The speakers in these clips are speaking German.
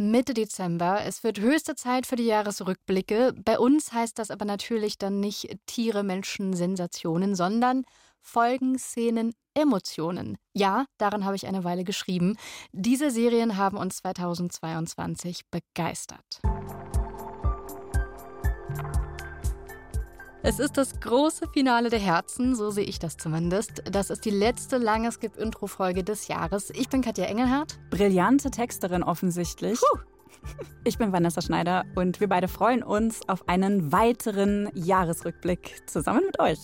Mitte Dezember. Es wird höchste Zeit für die Jahresrückblicke. Bei uns heißt das aber natürlich dann nicht Tiere, Menschen, Sensationen, sondern Folgen, Szenen, Emotionen. Ja, daran habe ich eine Weile geschrieben. Diese Serien haben uns 2022 begeistert. Es ist das große Finale der Herzen, so sehe ich das zumindest. Das ist die letzte lange Skip-Intro-Folge des Jahres. Ich bin Katja Engelhardt. Brillante Texterin offensichtlich. Puh. Ich bin Vanessa Schneider und wir beide freuen uns auf einen weiteren Jahresrückblick zusammen mit euch.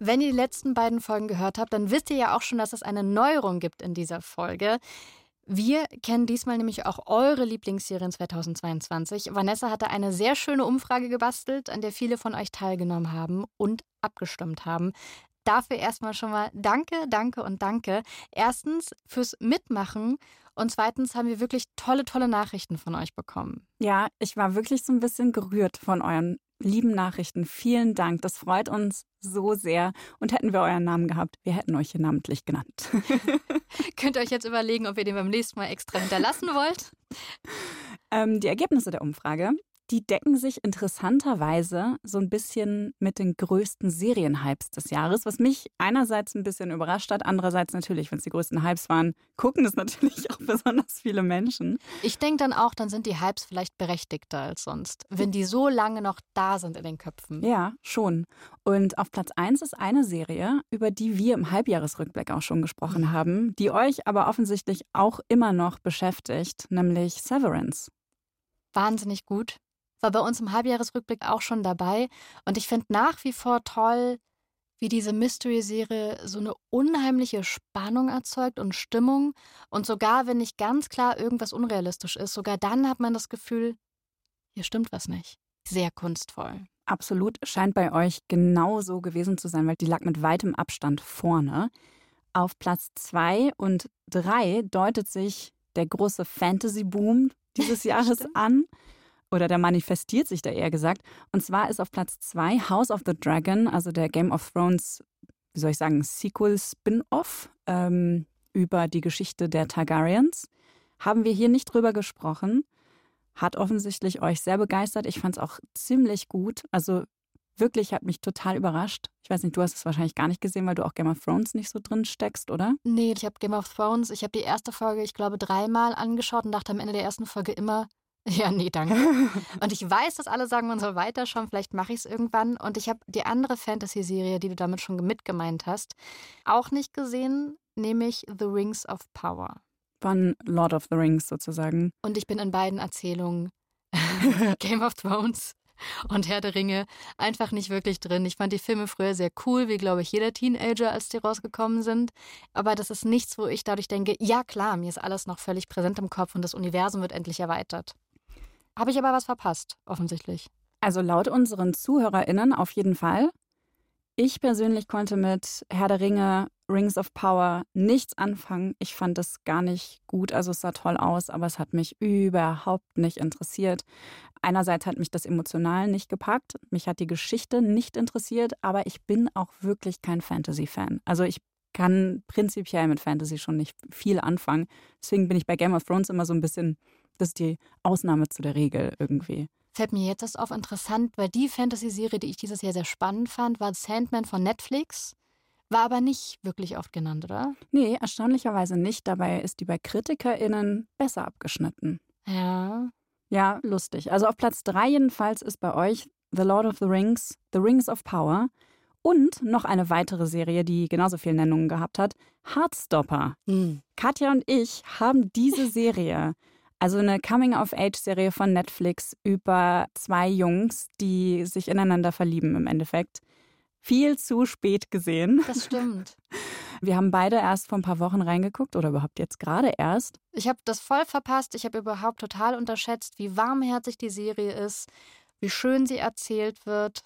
Wenn ihr die letzten beiden Folgen gehört habt, dann wisst ihr ja auch schon, dass es eine Neuerung gibt in dieser Folge. Wir kennen diesmal nämlich auch eure Lieblingsserien 2022. Vanessa hatte eine sehr schöne Umfrage gebastelt, an der viele von euch teilgenommen haben und abgestimmt haben. Dafür erstmal schon mal danke, danke und danke. Erstens fürs Mitmachen und zweitens haben wir wirklich tolle, tolle Nachrichten von euch bekommen. Ja, ich war wirklich so ein bisschen gerührt von euren lieben Nachrichten. Vielen Dank. Das freut uns so sehr. Und hätten wir euren Namen gehabt, wir hätten euch hier namentlich genannt. Könnt ihr euch jetzt überlegen, ob ihr den beim nächsten Mal extra hinterlassen wollt? Ähm, die Ergebnisse der Umfrage die decken sich interessanterweise so ein bisschen mit den größten Serienhypes des Jahres, was mich einerseits ein bisschen überrascht hat, andererseits natürlich, wenn es die größten Hypes waren, gucken es natürlich auch besonders viele Menschen. Ich denke dann auch, dann sind die Hypes vielleicht berechtigter als sonst, wenn die so lange noch da sind in den Köpfen. Ja, schon. Und auf Platz 1 ist eine Serie, über die wir im Halbjahresrückblick auch schon gesprochen mhm. haben, die euch aber offensichtlich auch immer noch beschäftigt, nämlich Severance. Wahnsinnig gut war bei uns im Halbjahresrückblick auch schon dabei. Und ich finde nach wie vor toll, wie diese Mystery-Serie so eine unheimliche Spannung erzeugt und Stimmung. Und sogar wenn nicht ganz klar irgendwas unrealistisch ist, sogar dann hat man das Gefühl, hier stimmt was nicht. Sehr kunstvoll. Absolut. Scheint bei euch genauso gewesen zu sein, weil die lag mit weitem Abstand vorne. Auf Platz zwei und drei deutet sich der große Fantasy-Boom dieses Jahres an oder der manifestiert sich da eher gesagt. Und zwar ist auf Platz zwei House of the Dragon, also der Game of Thrones, wie soll ich sagen, Sequel-Spin-Off ähm, über die Geschichte der Targaryens. Haben wir hier nicht drüber gesprochen. Hat offensichtlich euch sehr begeistert. Ich fand es auch ziemlich gut. Also wirklich hat mich total überrascht. Ich weiß nicht, du hast es wahrscheinlich gar nicht gesehen, weil du auch Game of Thrones nicht so drin steckst, oder? Nee, ich habe Game of Thrones, ich habe die erste Folge, ich glaube, dreimal angeschaut und dachte am Ende der ersten Folge immer, ja, nee, danke. Und ich weiß, dass alle sagen, man soll weiterschauen. Vielleicht mache ich es irgendwann. Und ich habe die andere Fantasy-Serie, die du damit schon mitgemeint hast, auch nicht gesehen, nämlich The Rings of Power. Von Lord of the Rings sozusagen. Und ich bin in beiden Erzählungen Game of Thrones und Herr der Ringe einfach nicht wirklich drin. Ich fand die Filme früher sehr cool, wie glaube ich jeder Teenager, als die rausgekommen sind. Aber das ist nichts, wo ich dadurch denke, ja klar, mir ist alles noch völlig präsent im Kopf und das Universum wird endlich erweitert. Habe ich aber was verpasst, offensichtlich. Also laut unseren ZuhörerInnen auf jeden Fall. Ich persönlich konnte mit Herr der Ringe, Rings of Power nichts anfangen. Ich fand es gar nicht gut. Also es sah toll aus, aber es hat mich überhaupt nicht interessiert. Einerseits hat mich das emotional nicht gepackt, mich hat die Geschichte nicht interessiert, aber ich bin auch wirklich kein Fantasy-Fan. Also ich kann prinzipiell mit Fantasy schon nicht viel anfangen. Deswegen bin ich bei Game of Thrones immer so ein bisschen das ist die Ausnahme zu der Regel irgendwie. Fällt mir jetzt das auf interessant, weil die Fantasy-Serie, die ich dieses Jahr sehr spannend fand, war Sandman von Netflix. War aber nicht wirklich oft genannt, oder? Nee, erstaunlicherweise nicht. Dabei ist die bei KritikerInnen besser abgeschnitten. Ja. Ja, lustig. Also auf Platz drei jedenfalls ist bei euch The Lord of the Rings, The Rings of Power. Und noch eine weitere Serie, die genauso viele Nennungen gehabt hat, Heartstopper. Mhm. Katja und ich haben diese Serie also eine Coming-of-Age-Serie von Netflix über zwei Jungs, die sich ineinander verlieben im Endeffekt. Viel zu spät gesehen. Das stimmt. Wir haben beide erst vor ein paar Wochen reingeguckt oder überhaupt jetzt gerade erst. Ich habe das voll verpasst. Ich habe überhaupt total unterschätzt, wie warmherzig die Serie ist, wie schön sie erzählt wird.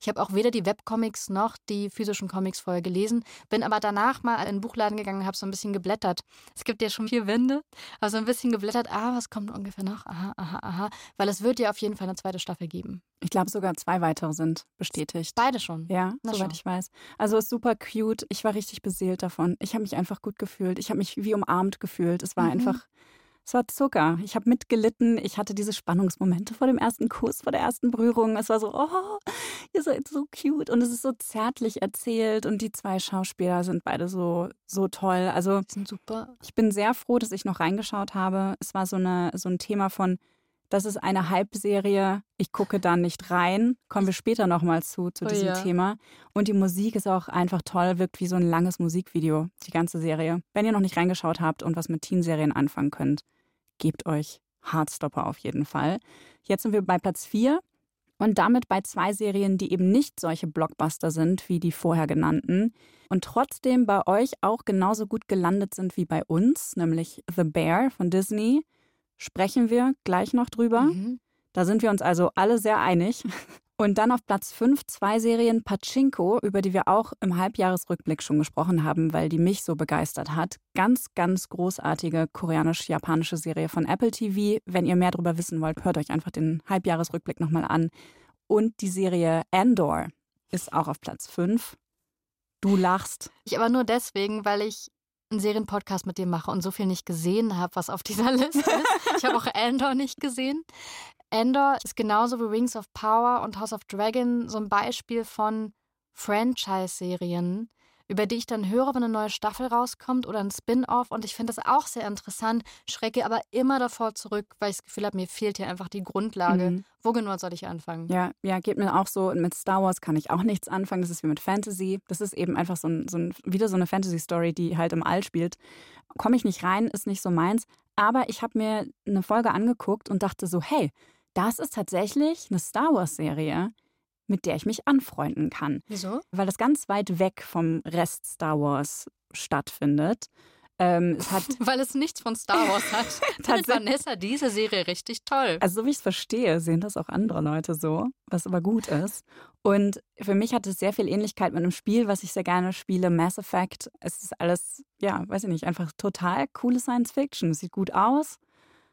Ich habe auch weder die Webcomics noch die physischen Comics vorher gelesen, bin aber danach mal in den Buchladen gegangen und habe so ein bisschen geblättert. Es gibt ja schon vier Wände, also ein bisschen geblättert. Ah, was kommt ungefähr noch? Aha, aha, aha. Weil es wird ja auf jeden Fall eine zweite Staffel geben. Ich glaube sogar zwei weitere sind bestätigt. Beide schon. Ja, Na soweit schon. ich weiß. Also ist super cute. Ich war richtig beseelt davon. Ich habe mich einfach gut gefühlt. Ich habe mich wie umarmt gefühlt. Es war mhm. einfach Es war Zucker. Ich habe mitgelitten. Ich hatte diese Spannungsmomente vor dem ersten Kuss, vor der ersten Berührung. Es war so, oh, ihr seid so cute und es ist so zärtlich erzählt und die zwei Schauspieler sind beide so so toll. Also, die sind super. Ich bin sehr froh, dass ich noch reingeschaut habe. Es war so eine so ein Thema von das ist eine Halbserie. Ich gucke da nicht rein. Kommen wir später nochmal zu, zu oh diesem ja. Thema. Und die Musik ist auch einfach toll, wirkt wie so ein langes Musikvideo, die ganze Serie. Wenn ihr noch nicht reingeschaut habt und was mit Teenserien anfangen könnt, gebt euch Hardstopper auf jeden Fall. Jetzt sind wir bei Platz 4 und damit bei zwei Serien, die eben nicht solche Blockbuster sind wie die vorher genannten und trotzdem bei euch auch genauso gut gelandet sind wie bei uns, nämlich The Bear von Disney sprechen wir gleich noch drüber. Mhm. Da sind wir uns also alle sehr einig. Und dann auf Platz 5 zwei Serien Pachinko, über die wir auch im Halbjahresrückblick schon gesprochen haben, weil die mich so begeistert hat. Ganz, ganz großartige koreanisch-japanische Serie von Apple TV. Wenn ihr mehr darüber wissen wollt, hört euch einfach den Halbjahresrückblick nochmal an. Und die Serie Andor ist auch auf Platz 5. Du lachst. Ich aber nur deswegen, weil ich einen Serienpodcast mit dir mache und so viel nicht gesehen habe, was auf dieser Liste ist. Ich habe auch Andor nicht gesehen. Andor ist genauso wie Rings of Power und House of Dragon so ein Beispiel von Franchise-Serien, über die ich dann höre, wenn eine neue Staffel rauskommt oder ein Spin-off. Und ich finde das auch sehr interessant, schrecke aber immer davor zurück, weil ich das Gefühl habe, mir fehlt hier einfach die Grundlage. Mhm. Wo genau soll ich anfangen? Ja, ja, geht mir auch so. Mit Star Wars kann ich auch nichts anfangen. Das ist wie mit Fantasy. Das ist eben einfach so ein, so ein wieder so eine Fantasy-Story, die halt im All spielt. Komme ich nicht rein, ist nicht so meins. Aber ich habe mir eine Folge angeguckt und dachte so, hey, das ist tatsächlich eine Star Wars-Serie mit der ich mich anfreunden kann. Wieso? Weil das ganz weit weg vom Rest Star Wars stattfindet. Ähm, es hat, Weil es nichts von Star Wars hat. Findet Vanessa diese Serie richtig toll. Also so wie ich es verstehe, sehen das auch andere Leute so, was aber gut ist. Und für mich hat es sehr viel Ähnlichkeit mit einem Spiel, was ich sehr gerne spiele, Mass Effect. Es ist alles, ja, weiß ich nicht, einfach total coole Science Fiction. Es sieht gut aus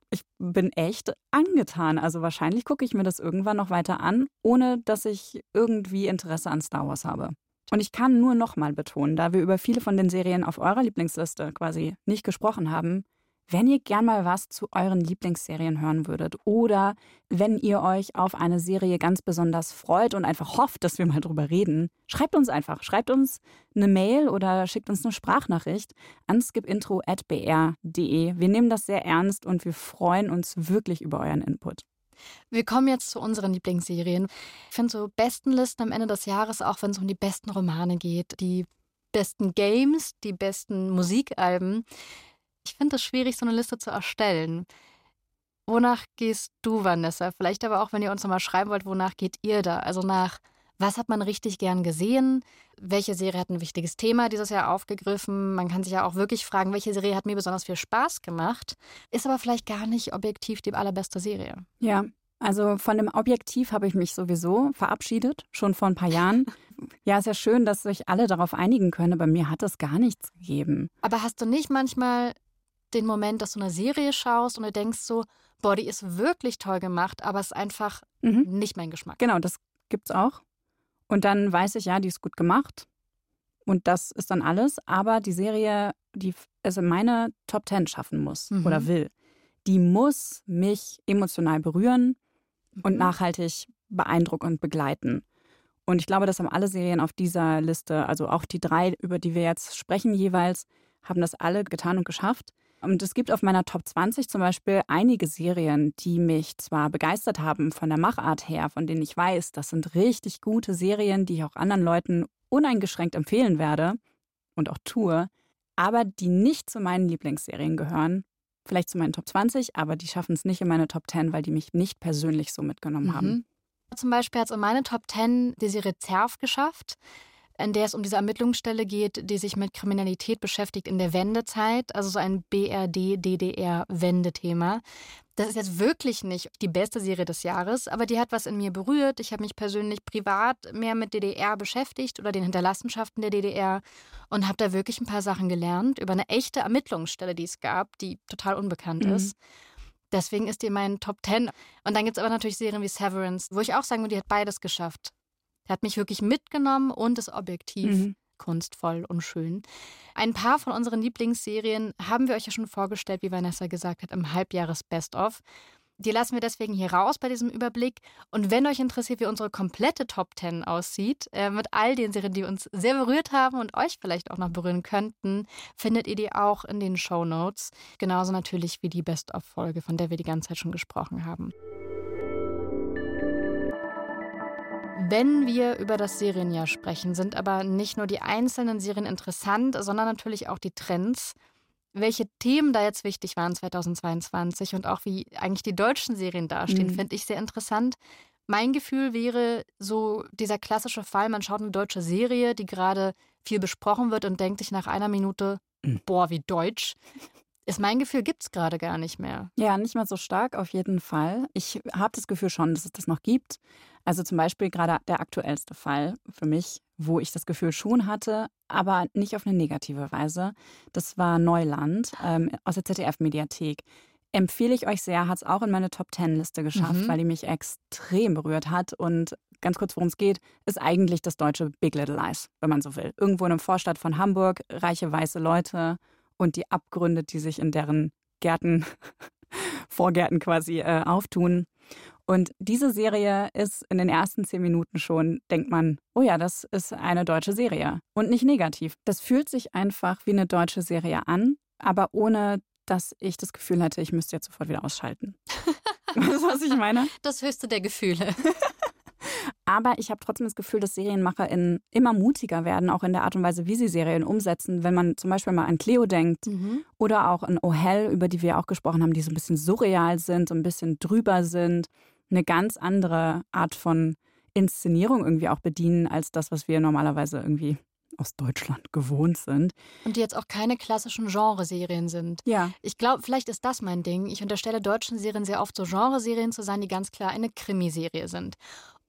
ich bin echt angetan. Also wahrscheinlich gucke ich mir das irgendwann noch weiter an, ohne dass ich irgendwie Interesse an Star Wars habe. Und ich kann nur nochmal betonen, da wir über viele von den Serien auf eurer Lieblingsliste quasi nicht gesprochen haben, wenn ihr gern mal was zu euren Lieblingsserien hören würdet oder wenn ihr euch auf eine Serie ganz besonders freut und einfach hofft, dass wir mal drüber reden, schreibt uns einfach. Schreibt uns eine Mail oder schickt uns eine Sprachnachricht an skipintro.br.de. Wir nehmen das sehr ernst und wir freuen uns wirklich über euren Input. Wir kommen jetzt zu unseren Lieblingsserien. Ich finde so Bestenlisten am Ende des Jahres, auch wenn es um die besten Romane geht, die besten Games, die besten Musikalben. Ich finde es schwierig, so eine Liste zu erstellen. Wonach gehst du, Vanessa? Vielleicht aber auch, wenn ihr uns nochmal schreiben wollt, wonach geht ihr da? Also nach, was hat man richtig gern gesehen? Welche Serie hat ein wichtiges Thema dieses Jahr aufgegriffen? Man kann sich ja auch wirklich fragen, welche Serie hat mir besonders viel Spaß gemacht? Ist aber vielleicht gar nicht objektiv die allerbeste Serie. Ja, also von dem Objektiv habe ich mich sowieso verabschiedet, schon vor ein paar Jahren. ja, ist ja schön, dass sich alle darauf einigen können, aber mir hat es gar nichts gegeben. Aber hast du nicht manchmal den Moment, dass du eine Serie schaust und du denkst so, boah, die ist wirklich toll gemacht, aber es ist einfach mhm. nicht mein Geschmack. Genau, das gibt's auch. Und dann weiß ich, ja, die ist gut gemacht. Und das ist dann alles. Aber die Serie, die es in meine Top Ten schaffen muss mhm. oder will, die muss mich emotional berühren mhm. und nachhaltig beeindrucken und begleiten. Und ich glaube, das haben alle Serien auf dieser Liste, also auch die drei, über die wir jetzt sprechen jeweils, haben das alle getan und geschafft. Und es gibt auf meiner Top 20 zum Beispiel einige Serien, die mich zwar begeistert haben von der Machart her, von denen ich weiß, das sind richtig gute Serien, die ich auch anderen Leuten uneingeschränkt empfehlen werde und auch tue, aber die nicht zu meinen Lieblingsserien gehören. Vielleicht zu meinen Top 20, aber die schaffen es nicht in meine Top 10, weil die mich nicht persönlich so mitgenommen mhm. haben. Zum Beispiel hat es in meine Top 10 die Serie Zerf geschafft in der es um diese Ermittlungsstelle geht, die sich mit Kriminalität beschäftigt in der Wendezeit, also so ein BRD-DDR-Wendethema. Das ist jetzt wirklich nicht die beste Serie des Jahres, aber die hat was in mir berührt. Ich habe mich persönlich privat mehr mit DDR beschäftigt oder den Hinterlassenschaften der DDR und habe da wirklich ein paar Sachen gelernt über eine echte Ermittlungsstelle, die es gab, die total unbekannt mhm. ist. Deswegen ist die in meinen Top Ten. Und dann gibt es aber natürlich Serien wie Severance, wo ich auch sagen würde, die hat beides geschafft. Der hat mich wirklich mitgenommen und ist objektiv mhm. kunstvoll und schön. Ein paar von unseren Lieblingsserien haben wir euch ja schon vorgestellt, wie Vanessa gesagt hat, im Halbjahres Best-of. Die lassen wir deswegen hier raus bei diesem Überblick. Und wenn euch interessiert, wie unsere komplette Top 10 aussieht, äh, mit all den Serien, die uns sehr berührt haben und euch vielleicht auch noch berühren könnten, findet ihr die auch in den Show Notes. Genauso natürlich wie die Best-of-Folge, von der wir die ganze Zeit schon gesprochen haben. Wenn wir über das Serienjahr sprechen, sind aber nicht nur die einzelnen Serien interessant, sondern natürlich auch die Trends welche Themen da jetzt wichtig waren 2022 und auch wie eigentlich die deutschen Serien dastehen, mhm. finde ich sehr interessant. Mein Gefühl wäre so dieser klassische Fall, man schaut eine deutsche Serie, die gerade viel besprochen wird und denkt sich nach einer Minute, mhm. boah, wie deutsch. Ist mein Gefühl, gibt es gerade gar nicht mehr. Ja, nicht mehr so stark, auf jeden Fall. Ich habe das Gefühl schon, dass es das noch gibt. Also zum Beispiel gerade der aktuellste Fall für mich, wo ich das Gefühl schon hatte, aber nicht auf eine negative Weise. Das war Neuland ähm, aus der ZDF-Mediathek. Empfehle ich euch sehr, hat es auch in meine Top Ten-Liste geschafft, mhm. weil die mich extrem berührt hat. Und ganz kurz, worum es geht, ist eigentlich das deutsche Big Little Lies, wenn man so will. Irgendwo in einem Vorstadt von Hamburg, reiche weiße Leute und die Abgründe, die sich in deren Gärten, Vorgärten quasi äh, auftun. Und diese Serie ist in den ersten zehn Minuten schon, denkt man, oh ja, das ist eine deutsche Serie. Und nicht negativ. Das fühlt sich einfach wie eine deutsche Serie an, aber ohne, dass ich das Gefühl hätte, ich müsste jetzt sofort wieder ausschalten. weißt du, was ich meine? Das höchste der Gefühle. Aber ich habe trotzdem das Gefühl, dass SerienmacherInnen immer mutiger werden, auch in der Art und Weise, wie sie Serien umsetzen. Wenn man zum Beispiel mal an Cleo denkt mhm. oder auch an Oh Hell, über die wir auch gesprochen haben, die so ein bisschen surreal sind, so ein bisschen drüber sind eine ganz andere Art von Inszenierung irgendwie auch bedienen, als das, was wir normalerweise irgendwie aus Deutschland gewohnt sind. Und die jetzt auch keine klassischen Genreserien sind. Ja. Ich glaube, vielleicht ist das mein Ding. Ich unterstelle deutschen Serien sehr oft so Genreserien zu sein, die ganz klar eine Krimiserie sind.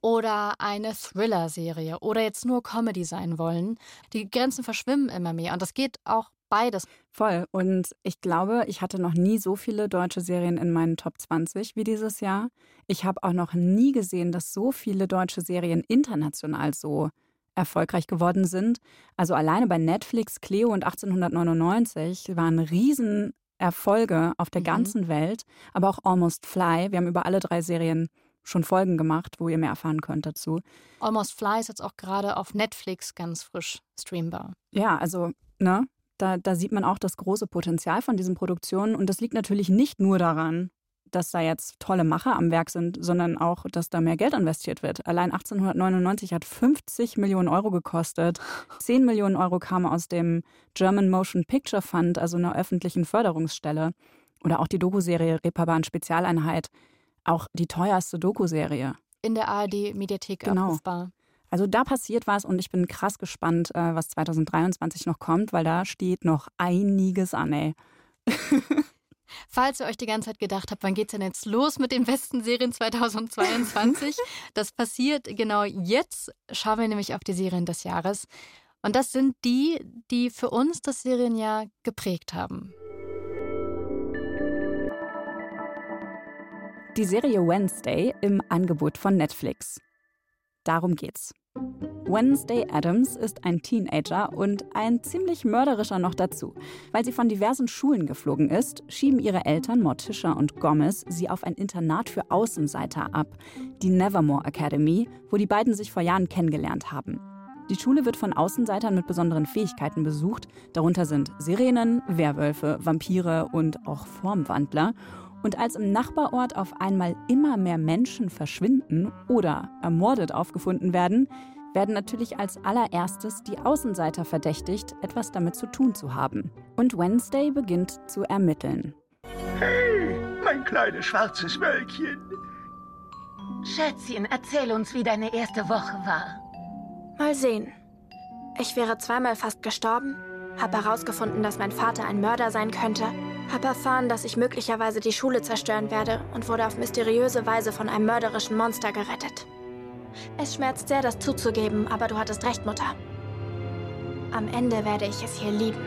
Oder eine Thriller-Serie oder jetzt nur Comedy sein wollen. Die Grenzen verschwimmen immer mehr. Und das geht auch Beides. Voll. Und ich glaube, ich hatte noch nie so viele deutsche Serien in meinen Top 20 wie dieses Jahr. Ich habe auch noch nie gesehen, dass so viele deutsche Serien international so erfolgreich geworden sind. Also alleine bei Netflix, Cleo und 1899 waren Riesenerfolge auf der mhm. ganzen Welt, aber auch Almost Fly. Wir haben über alle drei Serien schon Folgen gemacht, wo ihr mehr erfahren könnt dazu. Almost Fly ist jetzt auch gerade auf Netflix ganz frisch streambar. Ja, also, ne? Da, da sieht man auch das große Potenzial von diesen Produktionen. Und das liegt natürlich nicht nur daran, dass da jetzt tolle Macher am Werk sind, sondern auch, dass da mehr Geld investiert wird. Allein 1899 hat 50 Millionen Euro gekostet. 10 Millionen Euro kamen aus dem German Motion Picture Fund, also einer öffentlichen Förderungsstelle. Oder auch die Dokuserie Reeperbahn Spezialeinheit. Auch die teuerste Dokuserie. In der ARD-Mediathek genau. abrufbar. Also da passiert was und ich bin krass gespannt, äh, was 2023 noch kommt, weil da steht noch einiges an, ey. Falls ihr euch die ganze Zeit gedacht habt, wann geht's denn jetzt los mit den besten Serien 2022? das passiert genau jetzt. Schauen wir nämlich auf die Serien des Jahres. Und das sind die, die für uns das Serienjahr geprägt haben. Die Serie Wednesday im Angebot von Netflix. Darum geht's. Wednesday Adams ist ein Teenager und ein ziemlich mörderischer noch dazu. Weil sie von diversen Schulen geflogen ist, schieben ihre Eltern Morticia und Gomez sie auf ein Internat für Außenseiter ab, die Nevermore Academy, wo die beiden sich vor Jahren kennengelernt haben. Die Schule wird von Außenseitern mit besonderen Fähigkeiten besucht, darunter sind Sirenen, Werwölfe, Vampire und auch Formwandler. Und als im Nachbarort auf einmal immer mehr Menschen verschwinden oder ermordet aufgefunden werden, werden natürlich als allererstes die Außenseiter verdächtigt, etwas damit zu tun zu haben. Und Wednesday beginnt zu ermitteln. Hey, mein kleines schwarzes Wölkchen. Schätzchen, erzähl uns, wie deine erste Woche war. Mal sehen. Ich wäre zweimal fast gestorben, habe herausgefunden, dass mein Vater ein Mörder sein könnte hab erfahren, dass ich möglicherweise die Schule zerstören werde und wurde auf mysteriöse Weise von einem mörderischen Monster gerettet. Es schmerzt sehr, das zuzugeben, aber du hattest recht, Mutter. Am Ende werde ich es hier lieben.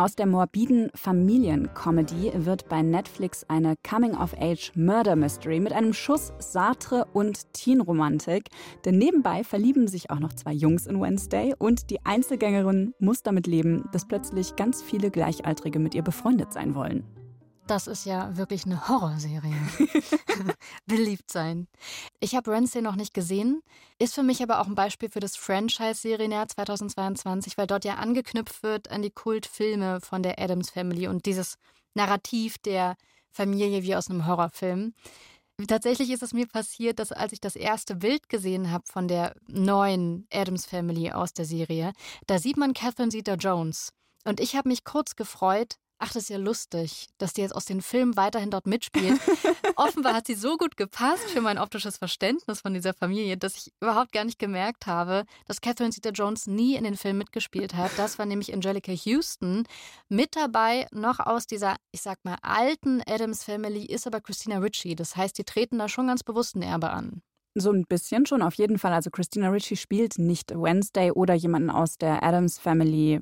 Aus der morbiden Familiencomedy wird bei Netflix eine Coming-of-Age-Murder-Mystery mit einem Schuss Sartre und Teen-Romantik. Denn nebenbei verlieben sich auch noch zwei Jungs in Wednesday und die Einzelgängerin muss damit leben, dass plötzlich ganz viele Gleichaltrige mit ihr befreundet sein wollen. Das ist ja wirklich eine Horrorserie. Beliebt sein. Ich habe Wednesday noch nicht gesehen, ist für mich aber auch ein Beispiel für das Franchise-Serienjahr 2022, weil dort ja angeknüpft wird an die Kultfilme von der Adams Family und dieses Narrativ der Familie wie aus einem Horrorfilm. Tatsächlich ist es mir passiert, dass als ich das erste Bild gesehen habe von der neuen Adams Family aus der Serie, da sieht man Catherine Zeta-Jones. Und ich habe mich kurz gefreut, ach, das ist ja lustig, dass die jetzt aus den Filmen weiterhin dort mitspielt. Offenbar hat sie so gut gepasst für mein optisches Verständnis von dieser Familie, dass ich überhaupt gar nicht gemerkt habe, dass Catherine Zeta-Jones nie in den Film mitgespielt hat. Das war nämlich Angelica Houston. Mit dabei noch aus dieser, ich sag mal, alten Adams Family ist aber Christina Ritchie. Das heißt, die treten da schon ganz bewusst ein Erbe an. So ein bisschen schon, auf jeden Fall. Also Christina Ritchie spielt nicht Wednesday oder jemanden aus der Adams Family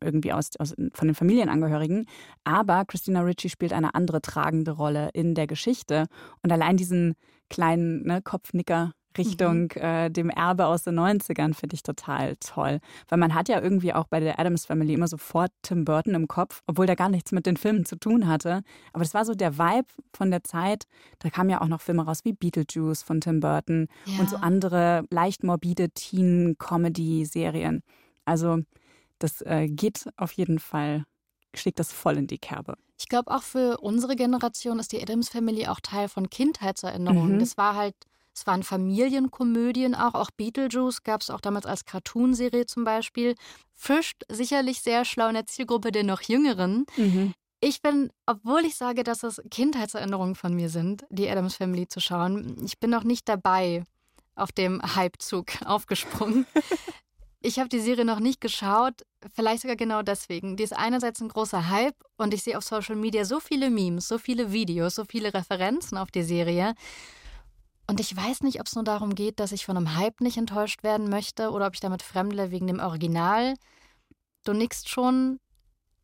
irgendwie aus, aus, von den Familienangehörigen. Aber Christina Ritchie spielt eine andere tragende Rolle in der Geschichte. Und allein diesen kleinen ne, Kopfnicker Richtung mhm. äh, dem Erbe aus den 90ern finde ich total toll. Weil man hat ja irgendwie auch bei der Adams Family immer sofort Tim Burton im Kopf, obwohl der gar nichts mit den Filmen zu tun hatte. Aber das war so der Vibe von der Zeit. Da kamen ja auch noch Filme raus wie Beetlejuice von Tim Burton ja. und so andere leicht morbide Teen-Comedy-Serien. Also das äh, geht auf jeden Fall, schlägt das voll in die Kerbe. Ich glaube, auch für unsere Generation ist die Adams Family auch Teil von Kindheitserinnerungen. Mhm. Das war halt, es waren Familienkomödien auch, auch Beetlejuice gab es auch damals als Cartoonserie zum Beispiel. Fischt sicherlich sehr schlau in der Zielgruppe der noch Jüngeren. Mhm. Ich bin, obwohl ich sage, dass es Kindheitserinnerungen von mir sind, die Adams Family zu schauen, ich bin noch nicht dabei auf dem Hypezug aufgesprungen. Ich habe die Serie noch nicht geschaut, vielleicht sogar genau deswegen. Die ist einerseits ein großer Hype und ich sehe auf Social Media so viele Memes, so viele Videos, so viele Referenzen auf die Serie. Und ich weiß nicht, ob es nur darum geht, dass ich von einem Hype nicht enttäuscht werden möchte oder ob ich damit fremdle wegen dem Original. Du nickst schon.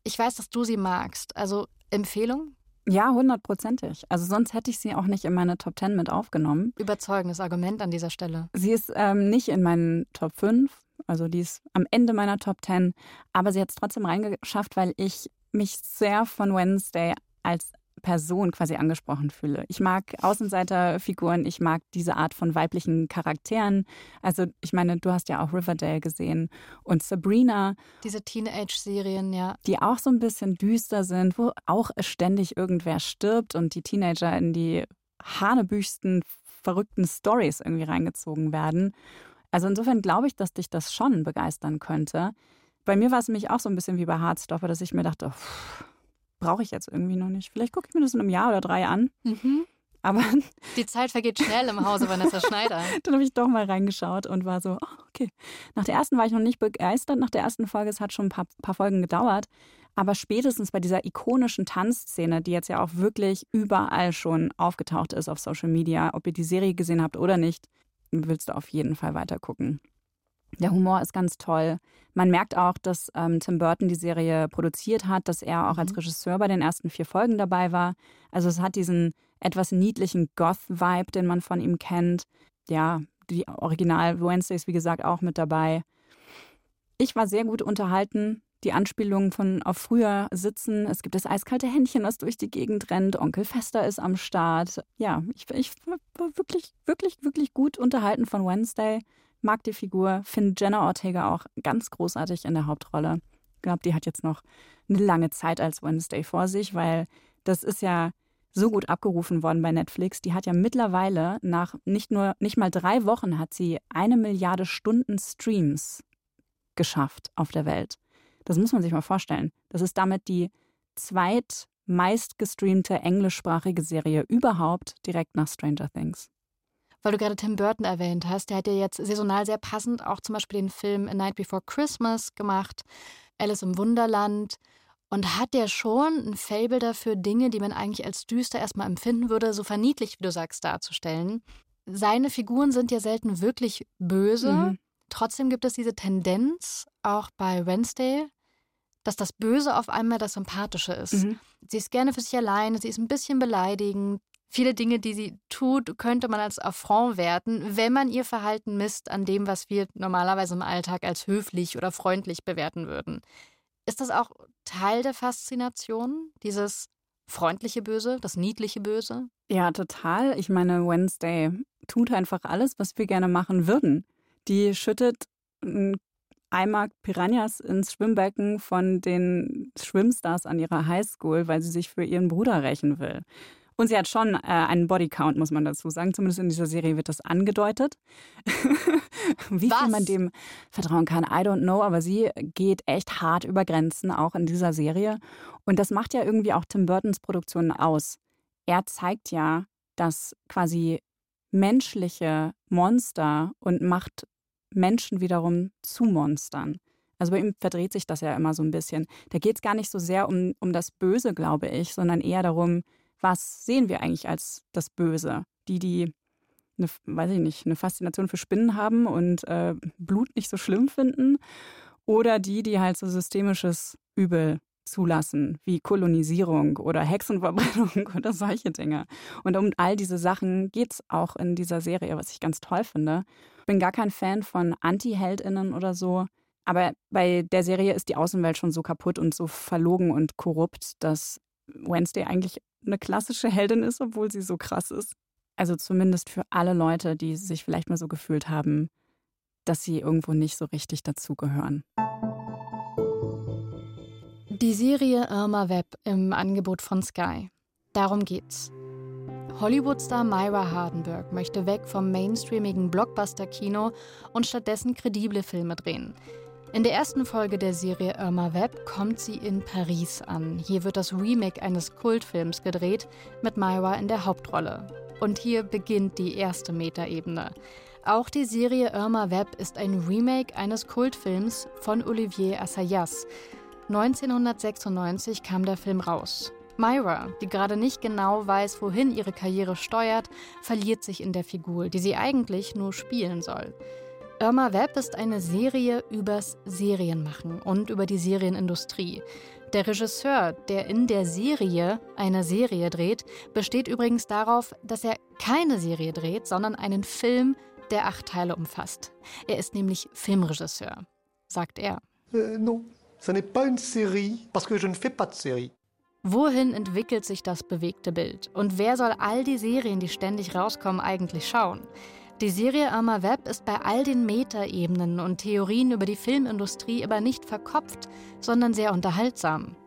Ich weiß, dass du sie magst. Also Empfehlung? Ja, hundertprozentig. Also sonst hätte ich sie auch nicht in meine Top Ten mit aufgenommen. Überzeugendes Argument an dieser Stelle. Sie ist ähm, nicht in meinen Top 5. Also die ist am Ende meiner Top 10. Aber sie hat es trotzdem reingeschafft, weil ich mich sehr von Wednesday als Person quasi angesprochen fühle. Ich mag Außenseiterfiguren, ich mag diese Art von weiblichen Charakteren. Also ich meine, du hast ja auch Riverdale gesehen und Sabrina. Diese Teenage-Serien, ja. Die auch so ein bisschen düster sind, wo auch ständig irgendwer stirbt und die Teenager in die hanebüchsten, verrückten Stories irgendwie reingezogen werden. Also insofern glaube ich, dass dich das schon begeistern könnte. Bei mir war es nämlich auch so ein bisschen wie bei Hardstopper, dass ich mir dachte, brauche ich jetzt irgendwie noch nicht. Vielleicht gucke ich mir das in einem Jahr oder drei an. Mhm. Aber die Zeit vergeht schnell im Hause Vanessa Schneider. Dann habe ich doch mal reingeschaut und war so, oh, okay. Nach der ersten war ich noch nicht begeistert. Nach der ersten Folge, es hat schon ein paar, paar Folgen gedauert. Aber spätestens bei dieser ikonischen Tanzszene, die jetzt ja auch wirklich überall schon aufgetaucht ist auf Social Media, ob ihr die Serie gesehen habt oder nicht, willst du auf jeden Fall weiter gucken. Der Humor ist ganz toll. Man merkt auch, dass ähm, Tim Burton die Serie produziert hat, dass er auch als mhm. Regisseur bei den ersten vier Folgen dabei war. Also es hat diesen etwas niedlichen Goth-Vibe, den man von ihm kennt. Ja, die Original Wednesday ist wie gesagt auch mit dabei. Ich war sehr gut unterhalten die Anspielungen von auf früher sitzen. Es gibt das eiskalte Händchen, das durch die Gegend rennt. Onkel Fester ist am Start. Ja, ich, ich war wirklich, wirklich, wirklich gut unterhalten von Wednesday. Mag die Figur, finde Jenna Ortega auch ganz großartig in der Hauptrolle. Ich glaube, die hat jetzt noch eine lange Zeit als Wednesday vor sich, weil das ist ja so gut abgerufen worden bei Netflix. Die hat ja mittlerweile nach nicht nur nicht mal drei Wochen hat sie eine Milliarde Stunden Streams geschafft auf der Welt. Das muss man sich mal vorstellen. Das ist damit die zweitmeist gestreamte englischsprachige Serie überhaupt direkt nach Stranger Things. Weil du gerade Tim Burton erwähnt hast, der hat ja jetzt saisonal sehr passend auch zum Beispiel den Film A Night Before Christmas gemacht, Alice im Wunderland und hat der schon ein Fable dafür, Dinge, die man eigentlich als düster erstmal empfinden würde, so verniedlich, wie du sagst, darzustellen. Seine Figuren sind ja selten wirklich böse. Mhm. Trotzdem gibt es diese Tendenz, auch bei Wednesday, dass das Böse auf einmal das Sympathische ist. Mhm. Sie ist gerne für sich alleine, sie ist ein bisschen beleidigend. Viele Dinge, die sie tut, könnte man als Affront werten, wenn man ihr Verhalten misst an dem, was wir normalerweise im Alltag als höflich oder freundlich bewerten würden. Ist das auch Teil der Faszination, dieses freundliche Böse, das niedliche Böse? Ja, total. Ich meine, Wednesday tut einfach alles, was wir gerne machen würden. Die schüttet einen Eimer Piranhas ins Schwimmbecken von den Schwimmstars an ihrer Highschool, weil sie sich für ihren Bruder rächen will. Und sie hat schon äh, einen Bodycount, muss man dazu sagen. Zumindest in dieser Serie wird das angedeutet. Wie Was? viel man dem vertrauen kann, I don't know. Aber sie geht echt hart über Grenzen, auch in dieser Serie. Und das macht ja irgendwie auch Tim Burtons Produktionen aus. Er zeigt ja, dass quasi menschliche Monster und macht Menschen wiederum zu Monstern. Also bei ihm verdreht sich das ja immer so ein bisschen. Da geht es gar nicht so sehr um, um das Böse, glaube ich, sondern eher darum, was sehen wir eigentlich als das Böse? Die, die eine, weiß ich nicht, eine Faszination für Spinnen haben und äh, Blut nicht so schlimm finden, oder die, die halt so systemisches Übel zulassen, wie Kolonisierung oder Hexenverbrennung oder solche Dinge. Und um all diese Sachen geht es auch in dieser Serie, was ich ganz toll finde. Ich bin gar kein Fan von Anti-HeldInnen oder so. Aber bei der Serie ist die Außenwelt schon so kaputt und so verlogen und korrupt, dass Wednesday eigentlich eine klassische Heldin ist, obwohl sie so krass ist. Also zumindest für alle Leute, die sich vielleicht mal so gefühlt haben, dass sie irgendwo nicht so richtig dazugehören. Die Serie Irma Webb im Angebot von Sky. Darum geht's. Hollywoodstar Myra Hardenberg möchte weg vom mainstreamigen Blockbuster-Kino und stattdessen kredible Filme drehen. In der ersten Folge der Serie Irma Webb kommt sie in Paris an. Hier wird das Remake eines Kultfilms gedreht, mit Myra in der Hauptrolle. Und hier beginnt die erste Metaebene. Auch die Serie Irma Webb ist ein Remake eines Kultfilms von Olivier Assayas. 1996 kam der Film raus. Myra, die gerade nicht genau weiß, wohin ihre Karriere steuert, verliert sich in der Figur, die sie eigentlich nur spielen soll. Irma Web ist eine Serie übers Serienmachen und über die Serienindustrie. Der Regisseur, der in der Serie eine Serie dreht, besteht übrigens darauf, dass er keine Serie dreht, sondern einen Film, der acht Teile umfasst. Er ist nämlich Filmregisseur, sagt er. Äh, non, ce n'est pas une série, parce que je ne fais pas de série. Wohin entwickelt sich das bewegte Bild? Und wer soll all die Serien, die ständig rauskommen, eigentlich schauen? Die Serie Arma Web ist bei all den Metaebenen und Theorien über die Filmindustrie aber nicht verkopft, sondern sehr unterhaltsam.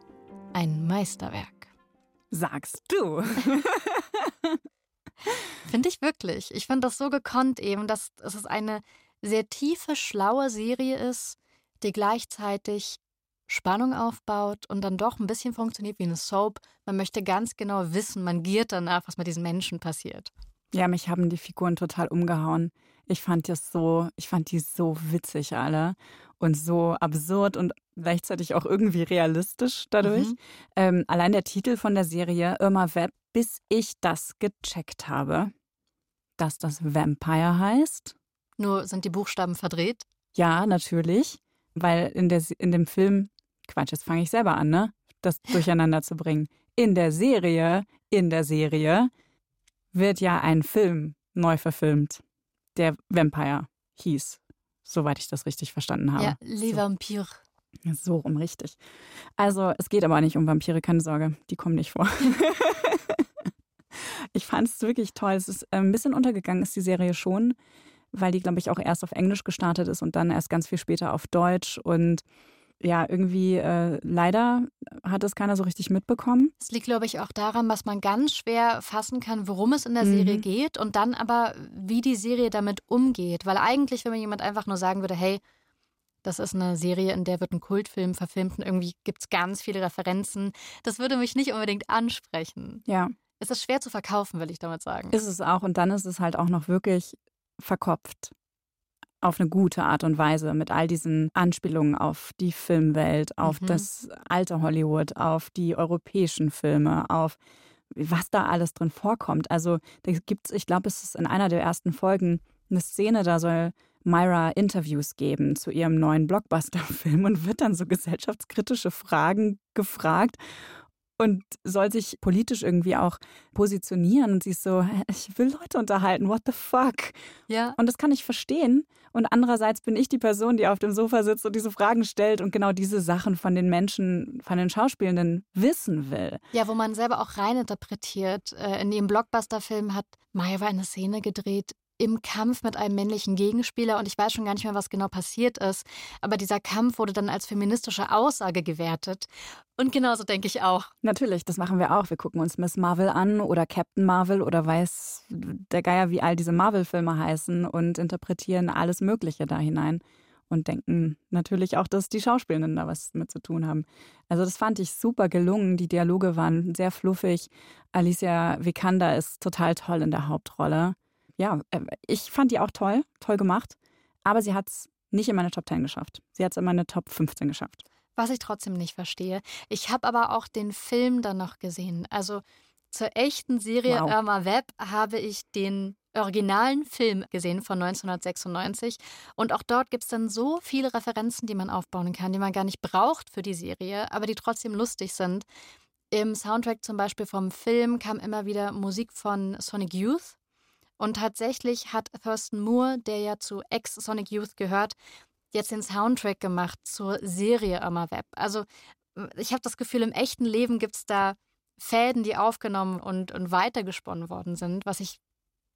Ein Meisterwerk. Sagst du. finde ich wirklich. Ich finde das so gekonnt eben, dass es eine sehr tiefe, schlaue Serie ist, die gleichzeitig Spannung aufbaut und dann doch ein bisschen funktioniert wie eine Soap. Man möchte ganz genau wissen, man giert danach, was mit diesen Menschen passiert. Ja, mich haben die Figuren total umgehauen. Ich fand das so, ich fand die so witzig alle und so absurd und gleichzeitig auch irgendwie realistisch dadurch. Mhm. Ähm, allein der Titel von der Serie Irma Web, bis ich das gecheckt habe, dass das Vampire heißt. Nur sind die Buchstaben verdreht? Ja, natürlich, weil in, der, in dem Film, Quatsch, jetzt fange ich selber an, ne? Das durcheinander zu bringen. In der Serie, in der Serie wird ja ein Film neu verfilmt, der Vampire hieß, soweit ich das richtig verstanden habe. Ja, Les so. Vampires. So rum richtig. Also es geht aber nicht um Vampire, keine Sorge, die kommen nicht vor. ich fand es wirklich toll. Es ist äh, ein bisschen untergegangen, ist die Serie schon, weil die, glaube ich, auch erst auf Englisch gestartet ist und dann erst ganz viel später auf Deutsch. Und ja, irgendwie äh, leider hat es keiner so richtig mitbekommen. Es liegt, glaube ich, auch daran, dass man ganz schwer fassen kann, worum es in der mhm. Serie geht und dann aber, wie die Serie damit umgeht. Weil eigentlich, wenn mir jemand einfach nur sagen würde, hey, das ist eine Serie, in der wird ein Kultfilm verfilmt und irgendwie gibt es ganz viele Referenzen, das würde mich nicht unbedingt ansprechen. Ja. Es ist schwer zu verkaufen, will ich damit sagen. Ist es auch. Und dann ist es halt auch noch wirklich verkopft auf eine gute Art und Weise mit all diesen Anspielungen auf die Filmwelt, auf mhm. das alte Hollywood, auf die europäischen Filme, auf was da alles drin vorkommt. Also da gibt es, ich glaube, es ist in einer der ersten Folgen eine Szene, da soll Myra Interviews geben zu ihrem neuen Blockbuster-Film und wird dann so gesellschaftskritische Fragen gefragt und soll sich politisch irgendwie auch positionieren. Und sie ist so, ich will Leute unterhalten, what the fuck? Ja. Und das kann ich verstehen. Und andererseits bin ich die Person, die auf dem Sofa sitzt und diese Fragen stellt und genau diese Sachen von den Menschen, von den Schauspielenden wissen will. Ja, wo man selber auch reininterpretiert. Äh, in dem Blockbuster-Film hat Maeva eine Szene gedreht, im Kampf mit einem männlichen Gegenspieler und ich weiß schon gar nicht mehr, was genau passiert ist. Aber dieser Kampf wurde dann als feministische Aussage gewertet. Und genauso denke ich auch. Natürlich, das machen wir auch. Wir gucken uns Miss Marvel an oder Captain Marvel oder weiß der Geier, wie all diese Marvel-Filme heißen und interpretieren alles Mögliche da hinein und denken natürlich auch, dass die Schauspielenden da was mit zu tun haben. Also das fand ich super gelungen. Die Dialoge waren sehr fluffig. Alicia Vikander ist total toll in der Hauptrolle ja, äh, ich fand die auch toll, toll gemacht, aber sie hat es nicht in meine Top 10 geschafft. Sie hat es in meine Top 15 geschafft. Was ich trotzdem nicht verstehe. Ich habe aber auch den Film dann noch gesehen. Also zur echten Serie wow. Irma Web habe ich den originalen Film gesehen von 1996. Und auch dort gibt es dann so viele Referenzen, die man aufbauen kann, die man gar nicht braucht für die Serie, aber die trotzdem lustig sind. Im Soundtrack zum Beispiel vom Film kam immer wieder Musik von Sonic Youth. Und tatsächlich hat Thurston Moore, der ja zu Ex-Sonic Youth gehört, jetzt den Soundtrack gemacht zur Serie Irma Web. Also ich habe das Gefühl, im echten Leben gibt es da Fäden, die aufgenommen und, und weitergesponnen worden sind, was ich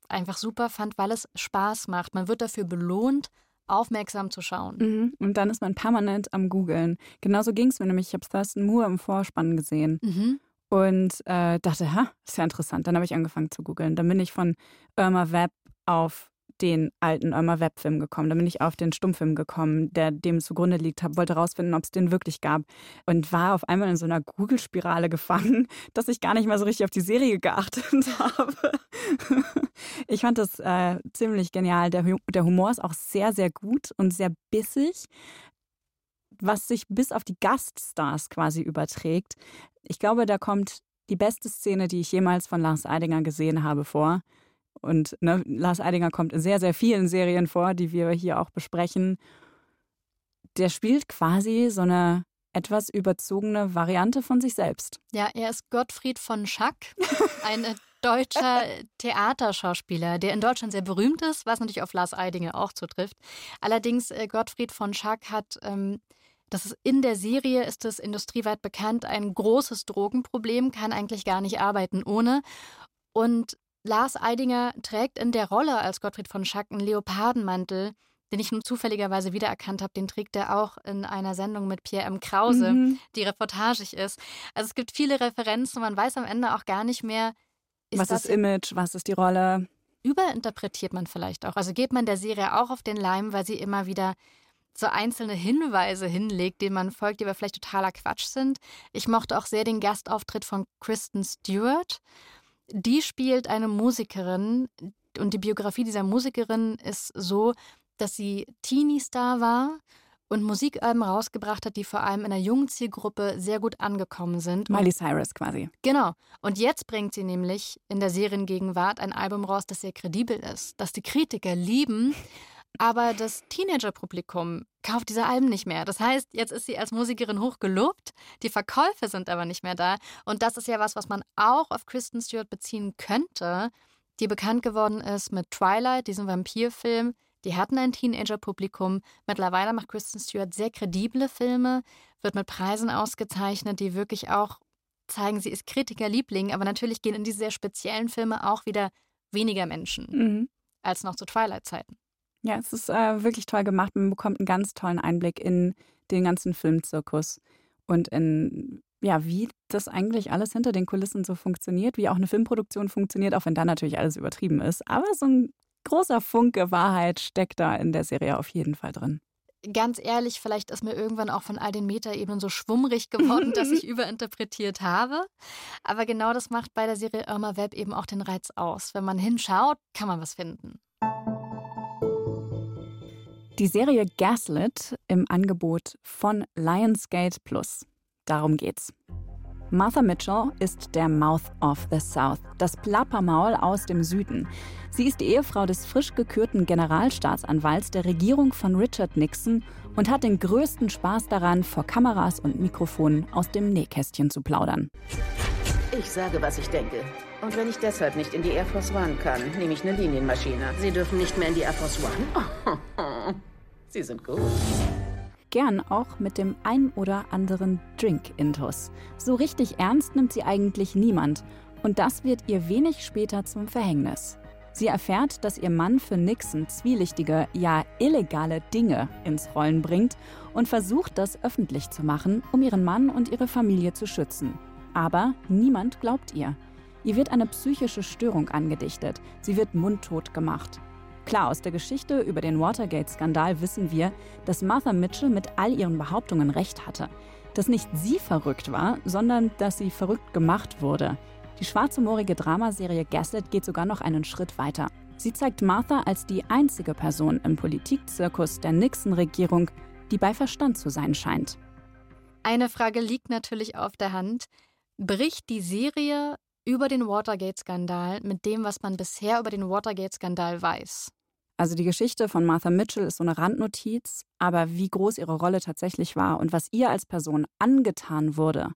einfach super fand, weil es Spaß macht. Man wird dafür belohnt, aufmerksam zu schauen. Mhm. Und dann ist man permanent am Googeln. Genauso ging es mir nämlich. Ich habe Thurston Moore im Vorspann gesehen. Mhm und äh, dachte, ha, ist ja interessant. Dann habe ich angefangen zu googeln. Dann bin ich von Irma Webb auf den alten Irma Webb-Film gekommen. Dann bin ich auf den Stummfilm gekommen, der dem zugrunde liegt, hab, wollte herausfinden, ob es den wirklich gab und war auf einmal in so einer Google-Spirale gefangen, dass ich gar nicht mehr so richtig auf die Serie geachtet habe. ich fand das äh, ziemlich genial. Der, der Humor ist auch sehr, sehr gut und sehr bissig was sich bis auf die Gaststars quasi überträgt. Ich glaube, da kommt die beste Szene, die ich jemals von Lars Eidinger gesehen habe, vor. Und ne, Lars Eidinger kommt in sehr, sehr vielen Serien vor, die wir hier auch besprechen. Der spielt quasi so eine etwas überzogene Variante von sich selbst. Ja, er ist Gottfried von Schack, ein deutscher Theaterschauspieler, der in Deutschland sehr berühmt ist, was natürlich auf Lars Eidinger auch zutrifft. Allerdings, äh, Gottfried von Schack hat ähm, das ist in der Serie ist es industrieweit bekannt, ein großes Drogenproblem, kann eigentlich gar nicht arbeiten ohne. Und Lars Eidinger trägt in der Rolle als Gottfried von Schack einen Leopardenmantel, den ich nun zufälligerweise wiedererkannt habe. Den trägt er auch in einer Sendung mit Pierre M. Krause, mhm. die reportagig ist. Also es gibt viele Referenzen, man weiß am Ende auch gar nicht mehr, ist was ist Image, was ist die Rolle. Überinterpretiert man vielleicht auch. Also geht man der Serie auch auf den Leim, weil sie immer wieder so einzelne Hinweise hinlegt, denen man folgt, die aber vielleicht totaler Quatsch sind. Ich mochte auch sehr den Gastauftritt von Kristen Stewart. Die spielt eine Musikerin und die Biografie dieser Musikerin ist so, dass sie Teenie-Star war und Musikalben rausgebracht hat, die vor allem in der jungen Zielgruppe sehr gut angekommen sind. Miley Cyrus quasi. Genau. Und jetzt bringt sie nämlich in der Seriengegenwart ein Album raus, das sehr kredibel ist, das die Kritiker lieben aber das Teenager-Publikum kauft diese Alben nicht mehr. Das heißt, jetzt ist sie als Musikerin hochgelobt, die Verkäufe sind aber nicht mehr da. Und das ist ja was, was man auch auf Kristen Stewart beziehen könnte, die bekannt geworden ist mit Twilight, diesem Vampirfilm. Die hatten ein Teenager-Publikum. Mittlerweile macht Kristen Stewart sehr kredible Filme, wird mit Preisen ausgezeichnet, die wirklich auch zeigen, sie ist Kritikerliebling. Aber natürlich gehen in diese sehr speziellen Filme auch wieder weniger Menschen mhm. als noch zu Twilight-Zeiten. Ja, es ist äh, wirklich toll gemacht. Man bekommt einen ganz tollen Einblick in den ganzen Filmzirkus und in ja, wie das eigentlich alles hinter den Kulissen so funktioniert, wie auch eine Filmproduktion funktioniert, auch wenn da natürlich alles übertrieben ist. Aber so ein großer Funke Wahrheit steckt da in der Serie auf jeden Fall drin. Ganz ehrlich, vielleicht ist mir irgendwann auch von all den Metaebenen so schwummrig geworden, dass ich überinterpretiert habe. Aber genau das macht bei der Serie Irma Web eben auch den Reiz aus. Wenn man hinschaut, kann man was finden. Die Serie Gaslit im Angebot von Lionsgate Plus. Darum geht's. Martha Mitchell ist der Mouth of the South, das Plappermaul aus dem Süden. Sie ist die Ehefrau des frisch gekürten Generalstaatsanwalts der Regierung von Richard Nixon und hat den größten Spaß daran, vor Kameras und Mikrofonen aus dem Nähkästchen zu plaudern. Ich sage, was ich denke. Und wenn ich deshalb nicht in die Air Force One kann, nehme ich eine Linienmaschine. Sie dürfen nicht mehr in die Air Force One? Sie sind gut gern auch mit dem ein oder anderen Drink-Intus. So richtig ernst nimmt sie eigentlich niemand. Und das wird ihr wenig später zum Verhängnis. Sie erfährt, dass ihr Mann für Nixon zwielichtige, ja illegale Dinge ins Rollen bringt und versucht, das öffentlich zu machen, um ihren Mann und ihre Familie zu schützen. Aber niemand glaubt ihr. Ihr wird eine psychische Störung angedichtet. Sie wird mundtot gemacht. Klar, aus der Geschichte über den Watergate-Skandal wissen wir, dass Martha Mitchell mit all ihren Behauptungen recht hatte. Dass nicht sie verrückt war, sondern dass sie verrückt gemacht wurde. Die schwarzhumorige Dramaserie Gaslit geht sogar noch einen Schritt weiter. Sie zeigt Martha als die einzige Person im Politikzirkus der Nixon-Regierung, die bei Verstand zu sein scheint. Eine Frage liegt natürlich auf der Hand. Bricht die Serie über den Watergate-Skandal mit dem, was man bisher über den Watergate-Skandal weiß? Also die Geschichte von Martha Mitchell ist so eine Randnotiz, aber wie groß ihre Rolle tatsächlich war und was ihr als Person angetan wurde,